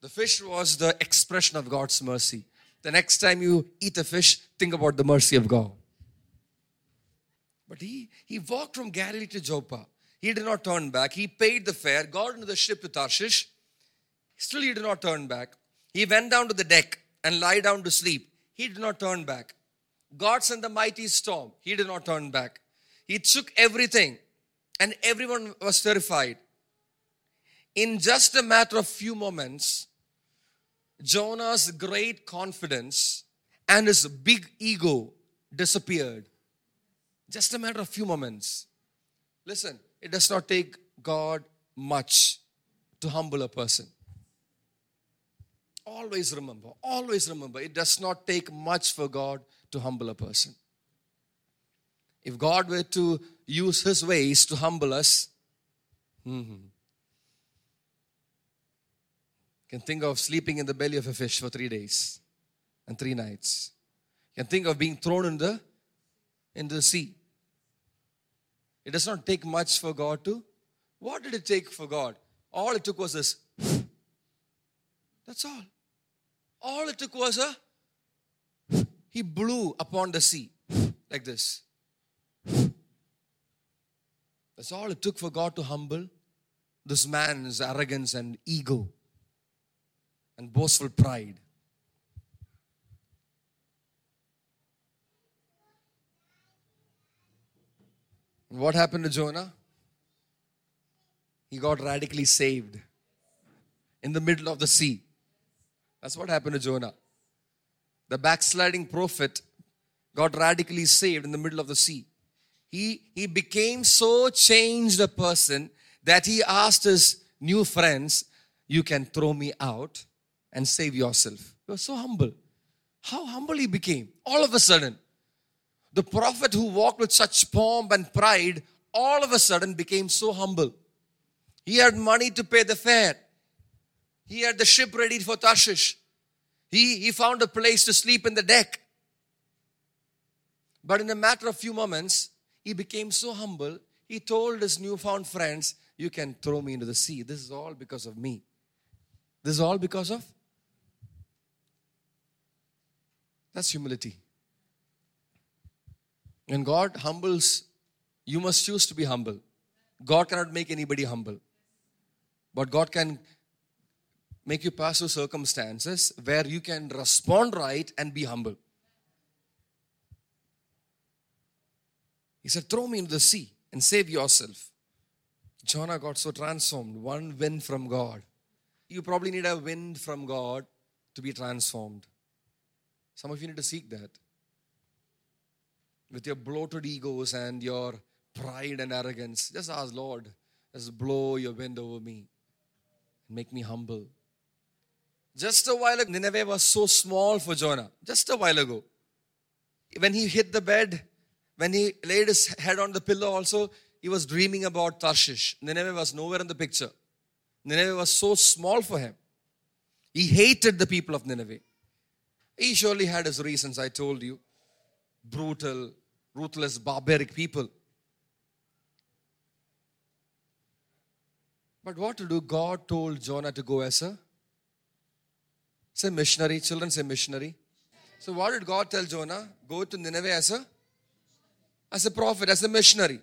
The fish was the expression of God's mercy. The next time you eat a fish, think about the mercy of God. But he, he walked from Galilee to Joppa. He did not turn back. He paid the fare, got into the ship to Tarshish. Still, he did not turn back. He went down to the deck and lie down to sleep. He did not turn back. God sent the mighty storm. He did not turn back. He took everything, and everyone was terrified in just a matter of few moments, Jonah's great confidence and his big ego disappeared. Just a matter of few moments. Listen, it does not take God much to humble a person. Always remember, always remember, it does not take much for God to humble a person. If God were to use His ways to humble us, mm-hmm. can think of sleeping in the belly of a fish for three days and three nights. You can think of being thrown in the in the sea. It does not take much for God to. What did it take for God? All it took was this. That's all. All it took was a. He blew upon the sea like this. That's all it took for God to humble this man's arrogance and ego and boastful pride. What happened to Jonah? He got radically saved in the middle of the sea. That's what happened to Jonah. The backsliding prophet got radically saved in the middle of the sea. He, he became so changed a person that he asked his new friends, You can throw me out and save yourself. He was so humble. How humble he became all of a sudden. The prophet who walked with such pomp and pride all of a sudden became so humble. He had money to pay the fare. He had the ship ready for Tarshish. He, he found a place to sleep in the deck. But in a matter of few moments, he became so humble, he told his newfound friends, You can throw me into the sea. This is all because of me. This is all because of. That's humility. When God humbles, you must choose to be humble. God cannot make anybody humble. But God can make you pass through circumstances where you can respond right and be humble. He said, Throw me into the sea and save yourself. Jonah got so transformed. One wind from God. You probably need a wind from God to be transformed. Some of you need to seek that. With your bloated egos and your pride and arrogance, just ask, Lord, just blow your wind over me and make me humble. Just a while ago, Nineveh was so small for Jonah. Just a while ago. When he hit the bed, when he laid his head on the pillow, also, he was dreaming about Tarshish. Nineveh was nowhere in the picture. Nineveh was so small for him. He hated the people of Nineveh. He surely had his reasons, I told you. Brutal, ruthless, barbaric people. But what to do? God told Jonah to go as a say missionary. Children say missionary. So what did God tell Jonah? Go to Nineveh as a as a prophet, as a missionary.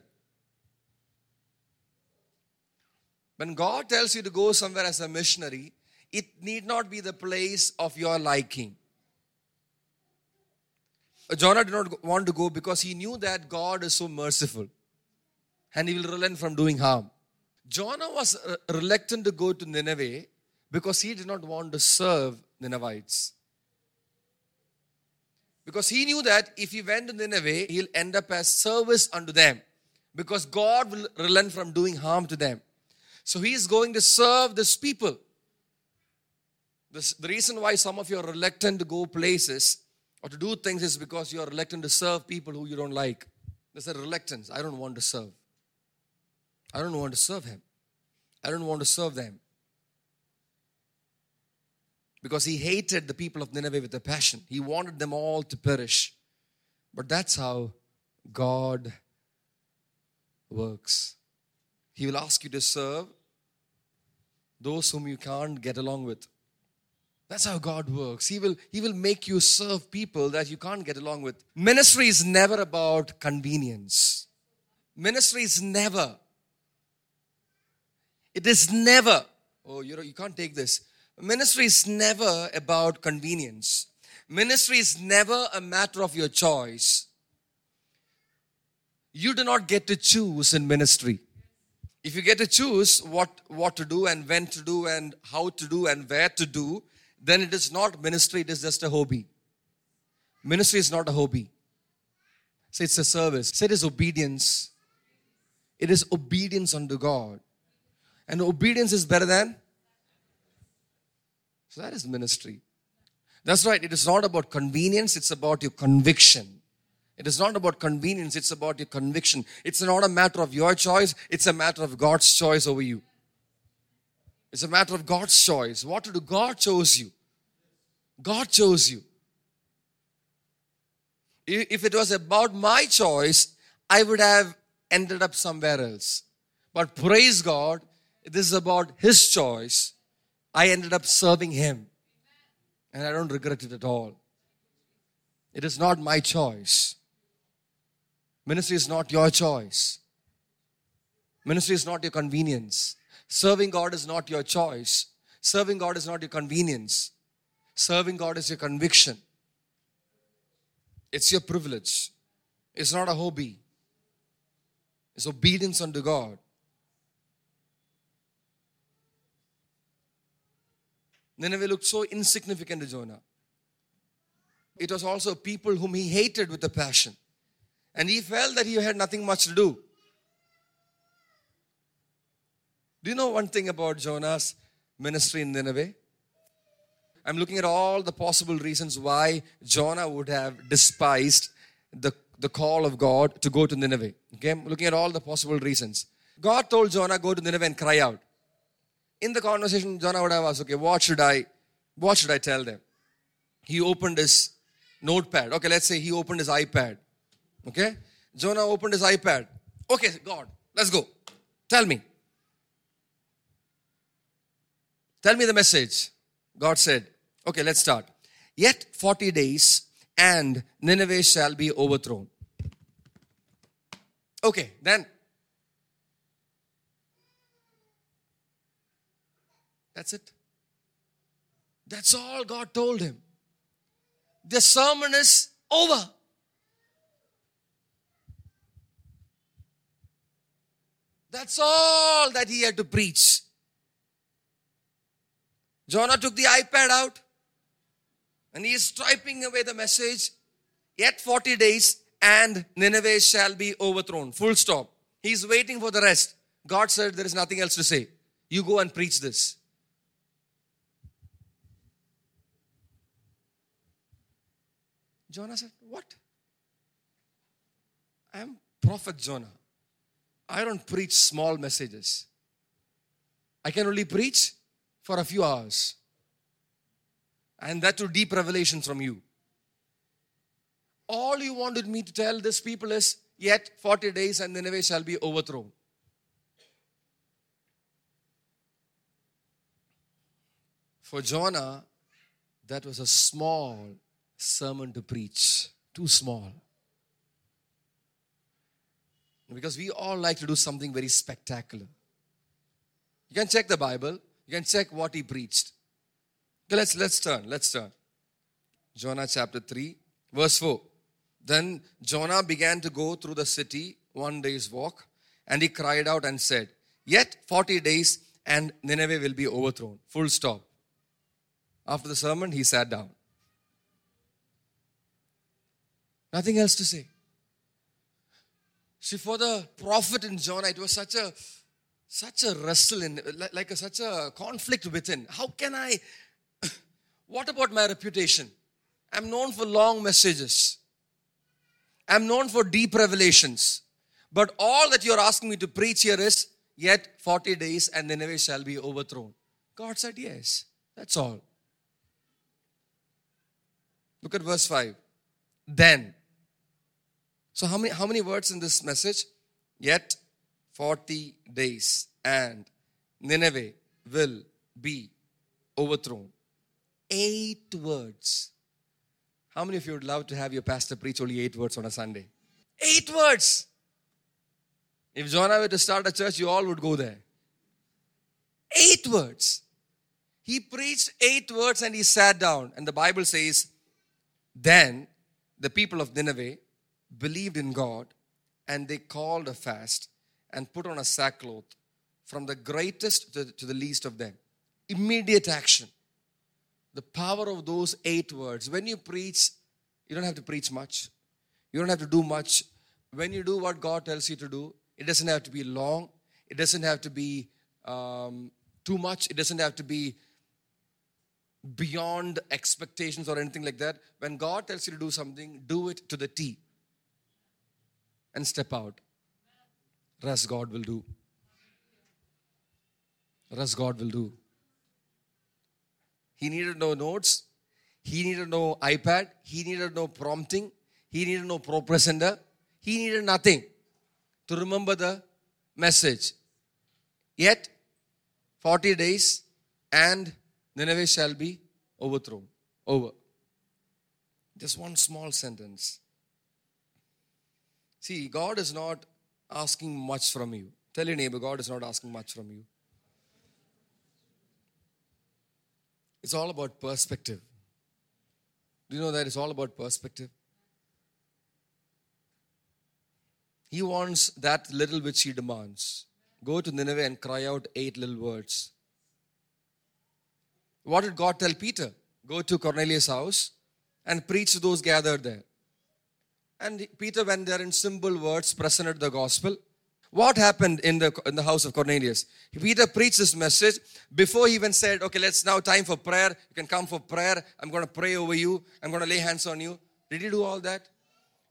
When God tells you to go somewhere as a missionary, it need not be the place of your liking. Jonah did not want to go because he knew that God is so merciful and he will relent from doing harm. Jonah was uh, reluctant to go to Nineveh because he did not want to serve Ninevites. Because he knew that if he went to Nineveh, he'll end up as service unto them. Because God will relent from doing harm to them. So he is going to serve this people. This, the reason why some of you are reluctant to go places or to do things is because you are reluctant to serve people who you don't like. There's a reluctance. I don't want to serve. I don't want to serve him. I don't want to serve them. Because he hated the people of Nineveh with a passion. He wanted them all to perish. But that's how God works. He will ask you to serve those whom you can't get along with. That's how God works. He will, he will make you serve people that you can't get along with. Ministry is never about convenience. Ministry is never. It is never. Oh, you know, you can't take this. Ministry is never about convenience. Ministry is never a matter of your choice. You do not get to choose in ministry. If you get to choose what, what to do and when to do and how to do and where to do, then it is not ministry, it is just a hobby. Ministry is not a hobby. Say it's a service. Say it is obedience. It is obedience unto God. And obedience is better than. So that is ministry. That's right. It is not about convenience, it's about your conviction. It is not about convenience, it's about your conviction. It's not a matter of your choice, it's a matter of God's choice over you. It's a matter of God's choice. What to do? God chose you. God chose you. If it was about my choice, I would have ended up somewhere else. But praise God, this is about His choice. I ended up serving Him. And I don't regret it at all. It is not my choice. Ministry is not your choice. Ministry is not your convenience. Serving God is not your choice. Serving God is not your convenience. Serving God is your conviction. It's your privilege. It's not a hobby. It's obedience unto God. Nineveh looked so insignificant to Jonah. It was also people whom he hated with a passion. And he felt that he had nothing much to do. Do you know one thing about Jonah's ministry in Nineveh? I'm looking at all the possible reasons why Jonah would have despised the, the call of God to go to Nineveh. Okay, I'm looking at all the possible reasons. God told Jonah, go to Nineveh and cry out in the conversation, Jonah would have asked, okay, what should I, what should I tell them? He opened his notepad. Okay, let's say he opened his iPad. Okay? Jonah opened his iPad. Okay, God, let's go. Tell me. Tell me the message. God said, okay, let's start. Yet 40 days and Nineveh shall be overthrown. Okay, then That's it. That's all God told him. The sermon is over. That's all that he had to preach. Jonah took the iPad out and he is striping away the message. Yet 40 days and Nineveh shall be overthrown. Full stop. He's waiting for the rest. God said, There is nothing else to say. You go and preach this. Jonah said, What? I am Prophet Jonah. I don't preach small messages. I can only preach for a few hours. And that to deep revelations from you. All you wanted me to tell this people is, yet 40 days and Nineveh shall be overthrown. For Jonah, that was a small sermon to preach. Too small. Because we all like to do something very spectacular. You can check the Bible, you can check what he preached. Okay, let's let's turn. Let's turn. Jonah chapter 3, verse 4. Then Jonah began to go through the city one day's walk, and he cried out and said, Yet 40 days and Nineveh will be overthrown. Full stop. After the sermon, he sat down. Nothing else to say. See, for the prophet in Jonah, it was such a such a wrestle in like a, such a conflict within. How can I? What about my reputation? I'm known for long messages. I'm known for deep revelations. But all that you're asking me to preach here is yet 40 days and Nineveh shall be overthrown. God said yes. That's all. Look at verse 5. Then so, how many, how many words in this message? Yet 40 days and Nineveh will be overthrown. Eight words. How many of you would love to have your pastor preach only eight words on a Sunday? Eight words. If Jonah were to start a church, you all would go there. Eight words. He preached eight words and he sat down. And the Bible says, then the people of Nineveh believed in God and they called a fast and put on a sackcloth from the greatest to, to the least of them. Immediate action. The power of those eight words. When you preach You don't have to preach much. You don't have to do much. When you do what God tells you to do, it doesn't have to be long. It doesn't have to be um, too much. It doesn't have to be beyond expectations or anything like that. When God tells you to do something, do it to the T and step out. Rest God will do. Rest God will do. He needed no notes. He needed no iPad. He needed no prompting. He needed no ProPresenter. He needed nothing to remember the message. Yet, 40 days and Nineveh shall be overthrown. Over. Just one small sentence. See, God is not asking much from you. Tell your neighbor, God is not asking much from you. It's all about perspective. Do you know that it's all about perspective? He wants that little which he demands. Go to Nineveh and cry out eight little words. What did God tell Peter? Go to Cornelius' house and preach to those gathered there. And Peter went there in simple words, presented the gospel. What happened in the, in the house of Cornelius? Peter preached this message before he even said, Okay, let's now time for prayer. You can come for prayer. I'm going to pray over you. I'm going to lay hands on you. Did he do all that?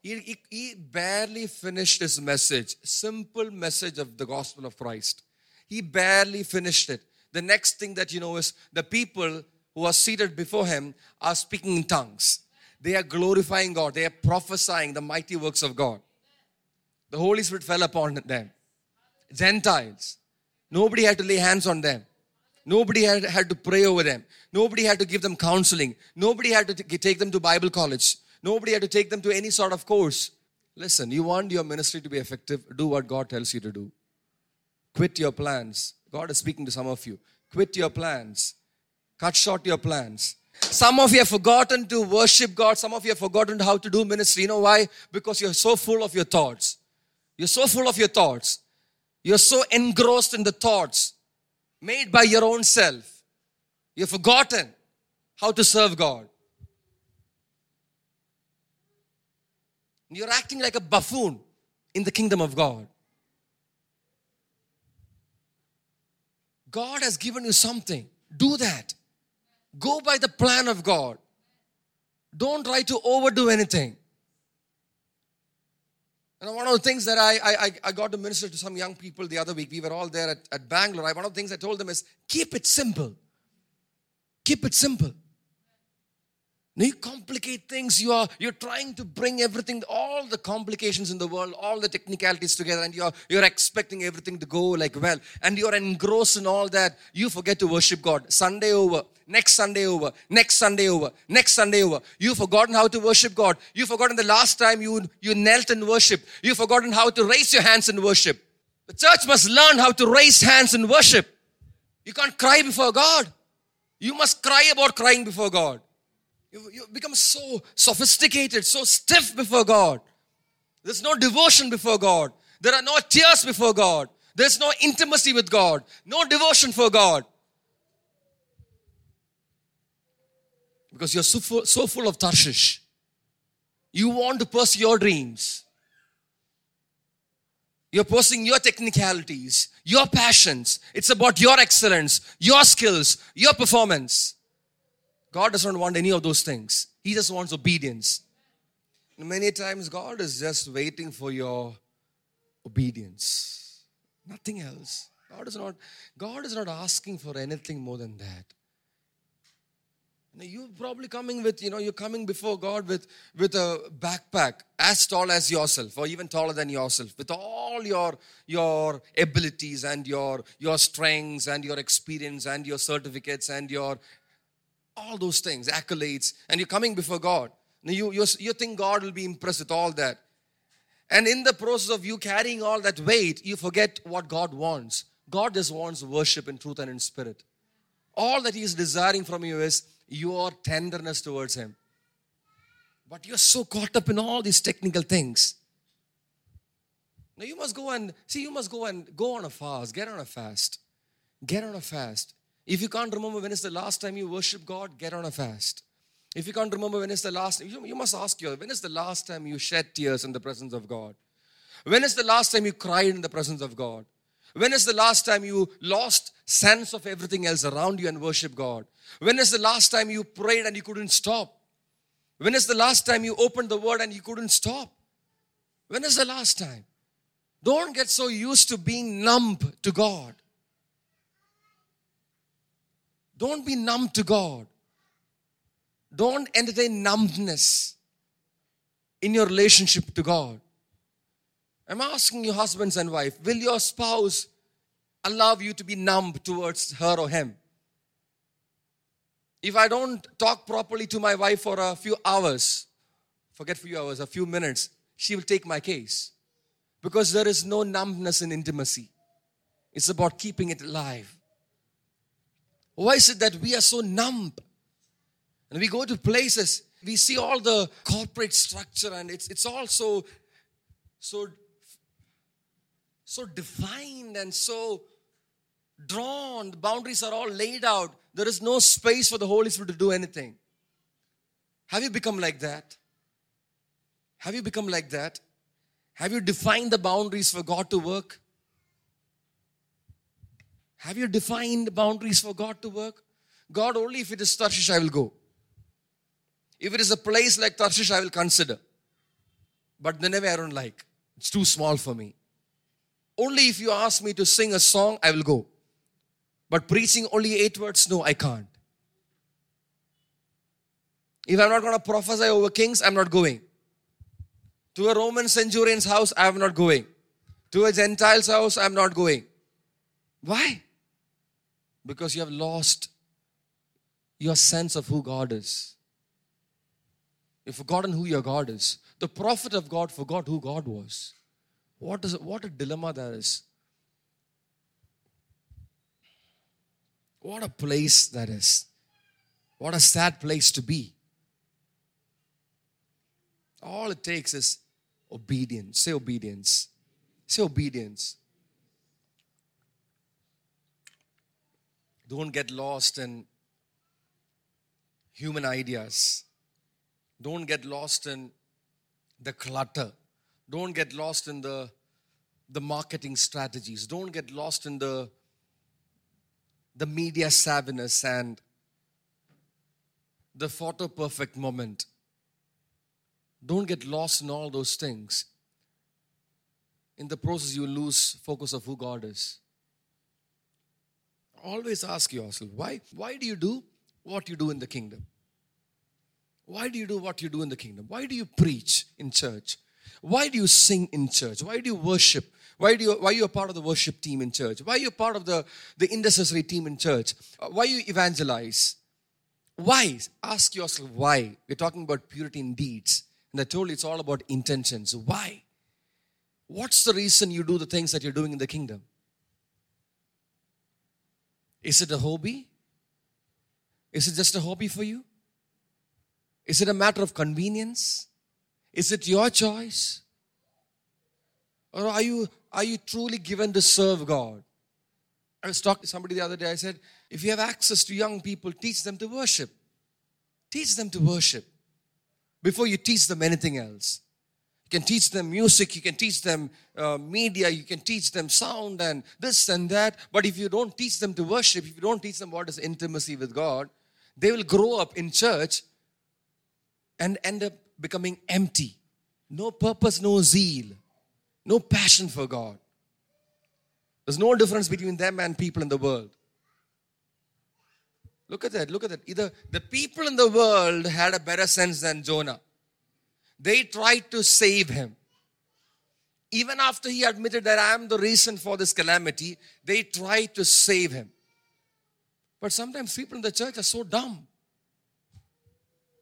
He, he, he barely finished his message, simple message of the gospel of Christ. He barely finished it. The next thing that you know is the people who are seated before him are speaking in tongues. They are glorifying God. They are prophesying the mighty works of God. The Holy Spirit fell upon them. Gentiles. Nobody had to lay hands on them. Nobody had, had to pray over them. Nobody had to give them counseling. Nobody had to t- take them to Bible college. Nobody had to take them to any sort of course. Listen, you want your ministry to be effective, do what God tells you to do. Quit your plans. God is speaking to some of you. Quit your plans. Cut short your plans. Some of you have forgotten to worship God. Some of you have forgotten how to do ministry. You know why? Because you're so full of your thoughts. You're so full of your thoughts. You're so engrossed in the thoughts made by your own self. You've forgotten how to serve God. You're acting like a buffoon in the kingdom of God. God has given you something. Do that. Go by the plan of God. Don't try to overdo anything. And one of the things that I, I, I got to minister to some young people the other week, we were all there at, at Bangalore. One of the things I told them is keep it simple. Keep it simple. You complicate things. You are you're trying to bring everything, all the complications in the world, all the technicalities together, and you're you're expecting everything to go like well, and you're engrossed in all that. You forget to worship God. Sunday over, next Sunday over, next Sunday over, next Sunday over. You've forgotten how to worship God. You've forgotten the last time you you knelt in worship. You've forgotten how to raise your hands in worship. The church must learn how to raise hands in worship. You can't cry before God. You must cry about crying before God. You, you become so sophisticated, so stiff before God. There's no devotion before God. There are no tears before God. There's no intimacy with God. No devotion for God. Because you're so full, so full of Tarshish. You want to pursue your dreams. You're pursuing your technicalities, your passions. It's about your excellence, your skills, your performance. God doesn't want any of those things. He just wants obedience. Many times, God is just waiting for your obedience. Nothing else. God is not, God is not asking for anything more than that. Now you're probably coming with, you know, you're coming before God with, with a backpack as tall as yourself or even taller than yourself with all your, your abilities and your, your strengths and your experience and your certificates and your all those things, accolades, and you're coming before God. Now you, you, you think God will be impressed with all that. And in the process of you carrying all that weight, you forget what God wants. God just wants worship in truth and in spirit. All that He is desiring from you is your tenderness towards Him. But you're so caught up in all these technical things. Now you must go and see, you must go and go on a fast, get on a fast. Get on a fast. If you can't remember when is the last time you worship God, get on a fast. If you can't remember when is the last, you, you must ask yourself, when is the last time you shed tears in the presence of God? When is the last time you cried in the presence of God? When is the last time you lost sense of everything else around you and worship God? When is the last time you prayed and you couldn't stop? When is the last time you opened the word and you couldn't stop? When is the last time? Don't get so used to being numb to God. Don't be numb to God. Don't entertain numbness in your relationship to God. I'm asking you, husbands and wife, will your spouse allow you to be numb towards her or him? If I don't talk properly to my wife for a few hours, forget few hours, a few minutes, she will take my case. Because there is no numbness in intimacy. It's about keeping it alive. Why is it that we are so numb? And we go to places, we see all the corporate structure and it's, it's all so, so, so defined and so drawn. The boundaries are all laid out. There is no space for the Holy Spirit to do anything. Have you become like that? Have you become like that? Have you defined the boundaries for God to work? Have you defined boundaries for God to work? God, only if it is Tarshish, I will go. If it is a place like Tarshish, I will consider. But Nineveh, I don't like. It's too small for me. Only if you ask me to sing a song, I will go. But preaching only eight words, no, I can't. If I'm not going to prophesy over kings, I'm not going. To a Roman centurion's house, I'm not going. To a Gentile's house, I'm not going. Why? Because you have lost your sense of who God is. You've forgotten who your God is. The prophet of God forgot who God was. What is what a dilemma that is. What a place that is. What a sad place to be. All it takes is obedience. Say obedience. Say obedience. Don't get lost in human ideas. Don't get lost in the clutter. Don't get lost in the, the marketing strategies. Don't get lost in the the media savviness and the photo perfect moment. Don't get lost in all those things. In the process, you lose focus of who God is. Always ask yourself, why, why do you do what you do in the kingdom? Why do you do what you do in the kingdom? Why do you preach in church? Why do you sing in church? Why do you worship why, do you, why are you a part of the worship team in church? Why are you a part of the, the intercessory team in church? Uh, why you evangelize? Why? Ask yourself why. We're talking about purity in deeds. And I told you it's all about intentions. Why? What's the reason you do the things that you're doing in the kingdom? Is it a hobby? Is it just a hobby for you? Is it a matter of convenience? Is it your choice? Or are you are you truly given to serve God? I was talking to somebody the other day. I said, if you have access to young people, teach them to worship. Teach them to worship before you teach them anything else. You can teach them music, you can teach them uh, media, you can teach them sound and this and that. But if you don't teach them to worship, if you don't teach them what is intimacy with God, they will grow up in church and end up becoming empty. No purpose, no zeal no passion for God. There's no difference between them and people in the world. Look at that, look at that. Either the people in the world had a better sense than Jonah. They tried to save him. Even after he admitted that I am the reason for this calamity, they tried to save him. But sometimes people in the church are so dumb.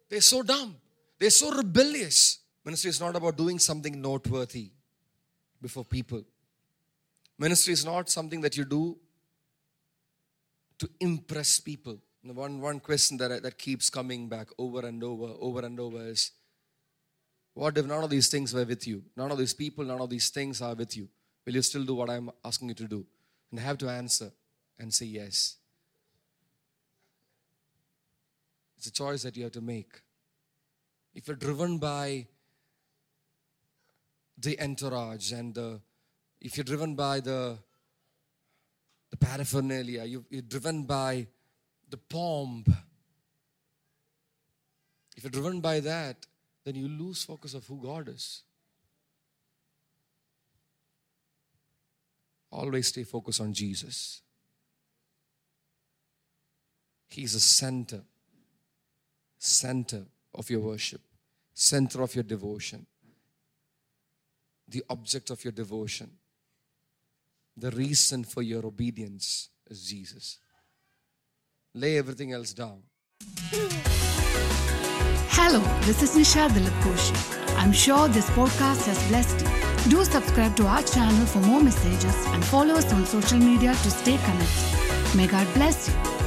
They're so dumb. They're so rebellious. Ministry is not about doing something noteworthy before people. Ministry is not something that you do to impress people. One, one question that, that keeps coming back over and over, over and over is what if none of these things were with you? None of these people, none of these things are with you. Will you still do what I'm asking you to do? And have to answer and say yes. It's a choice that you have to make. If you're driven by the entourage and the, if you're driven by the, the paraphernalia, you, you're driven by the pomp, if you're driven by that, then you lose focus of who God is. Always stay focused on Jesus. He's the center, center of your worship, center of your devotion, the object of your devotion. The reason for your obedience is Jesus. Lay everything else down. Hello, this is Nisha Dilip Koshy. I'm sure this podcast has blessed you. Do subscribe to our channel for more messages and follow us on social media to stay connected. May God bless you.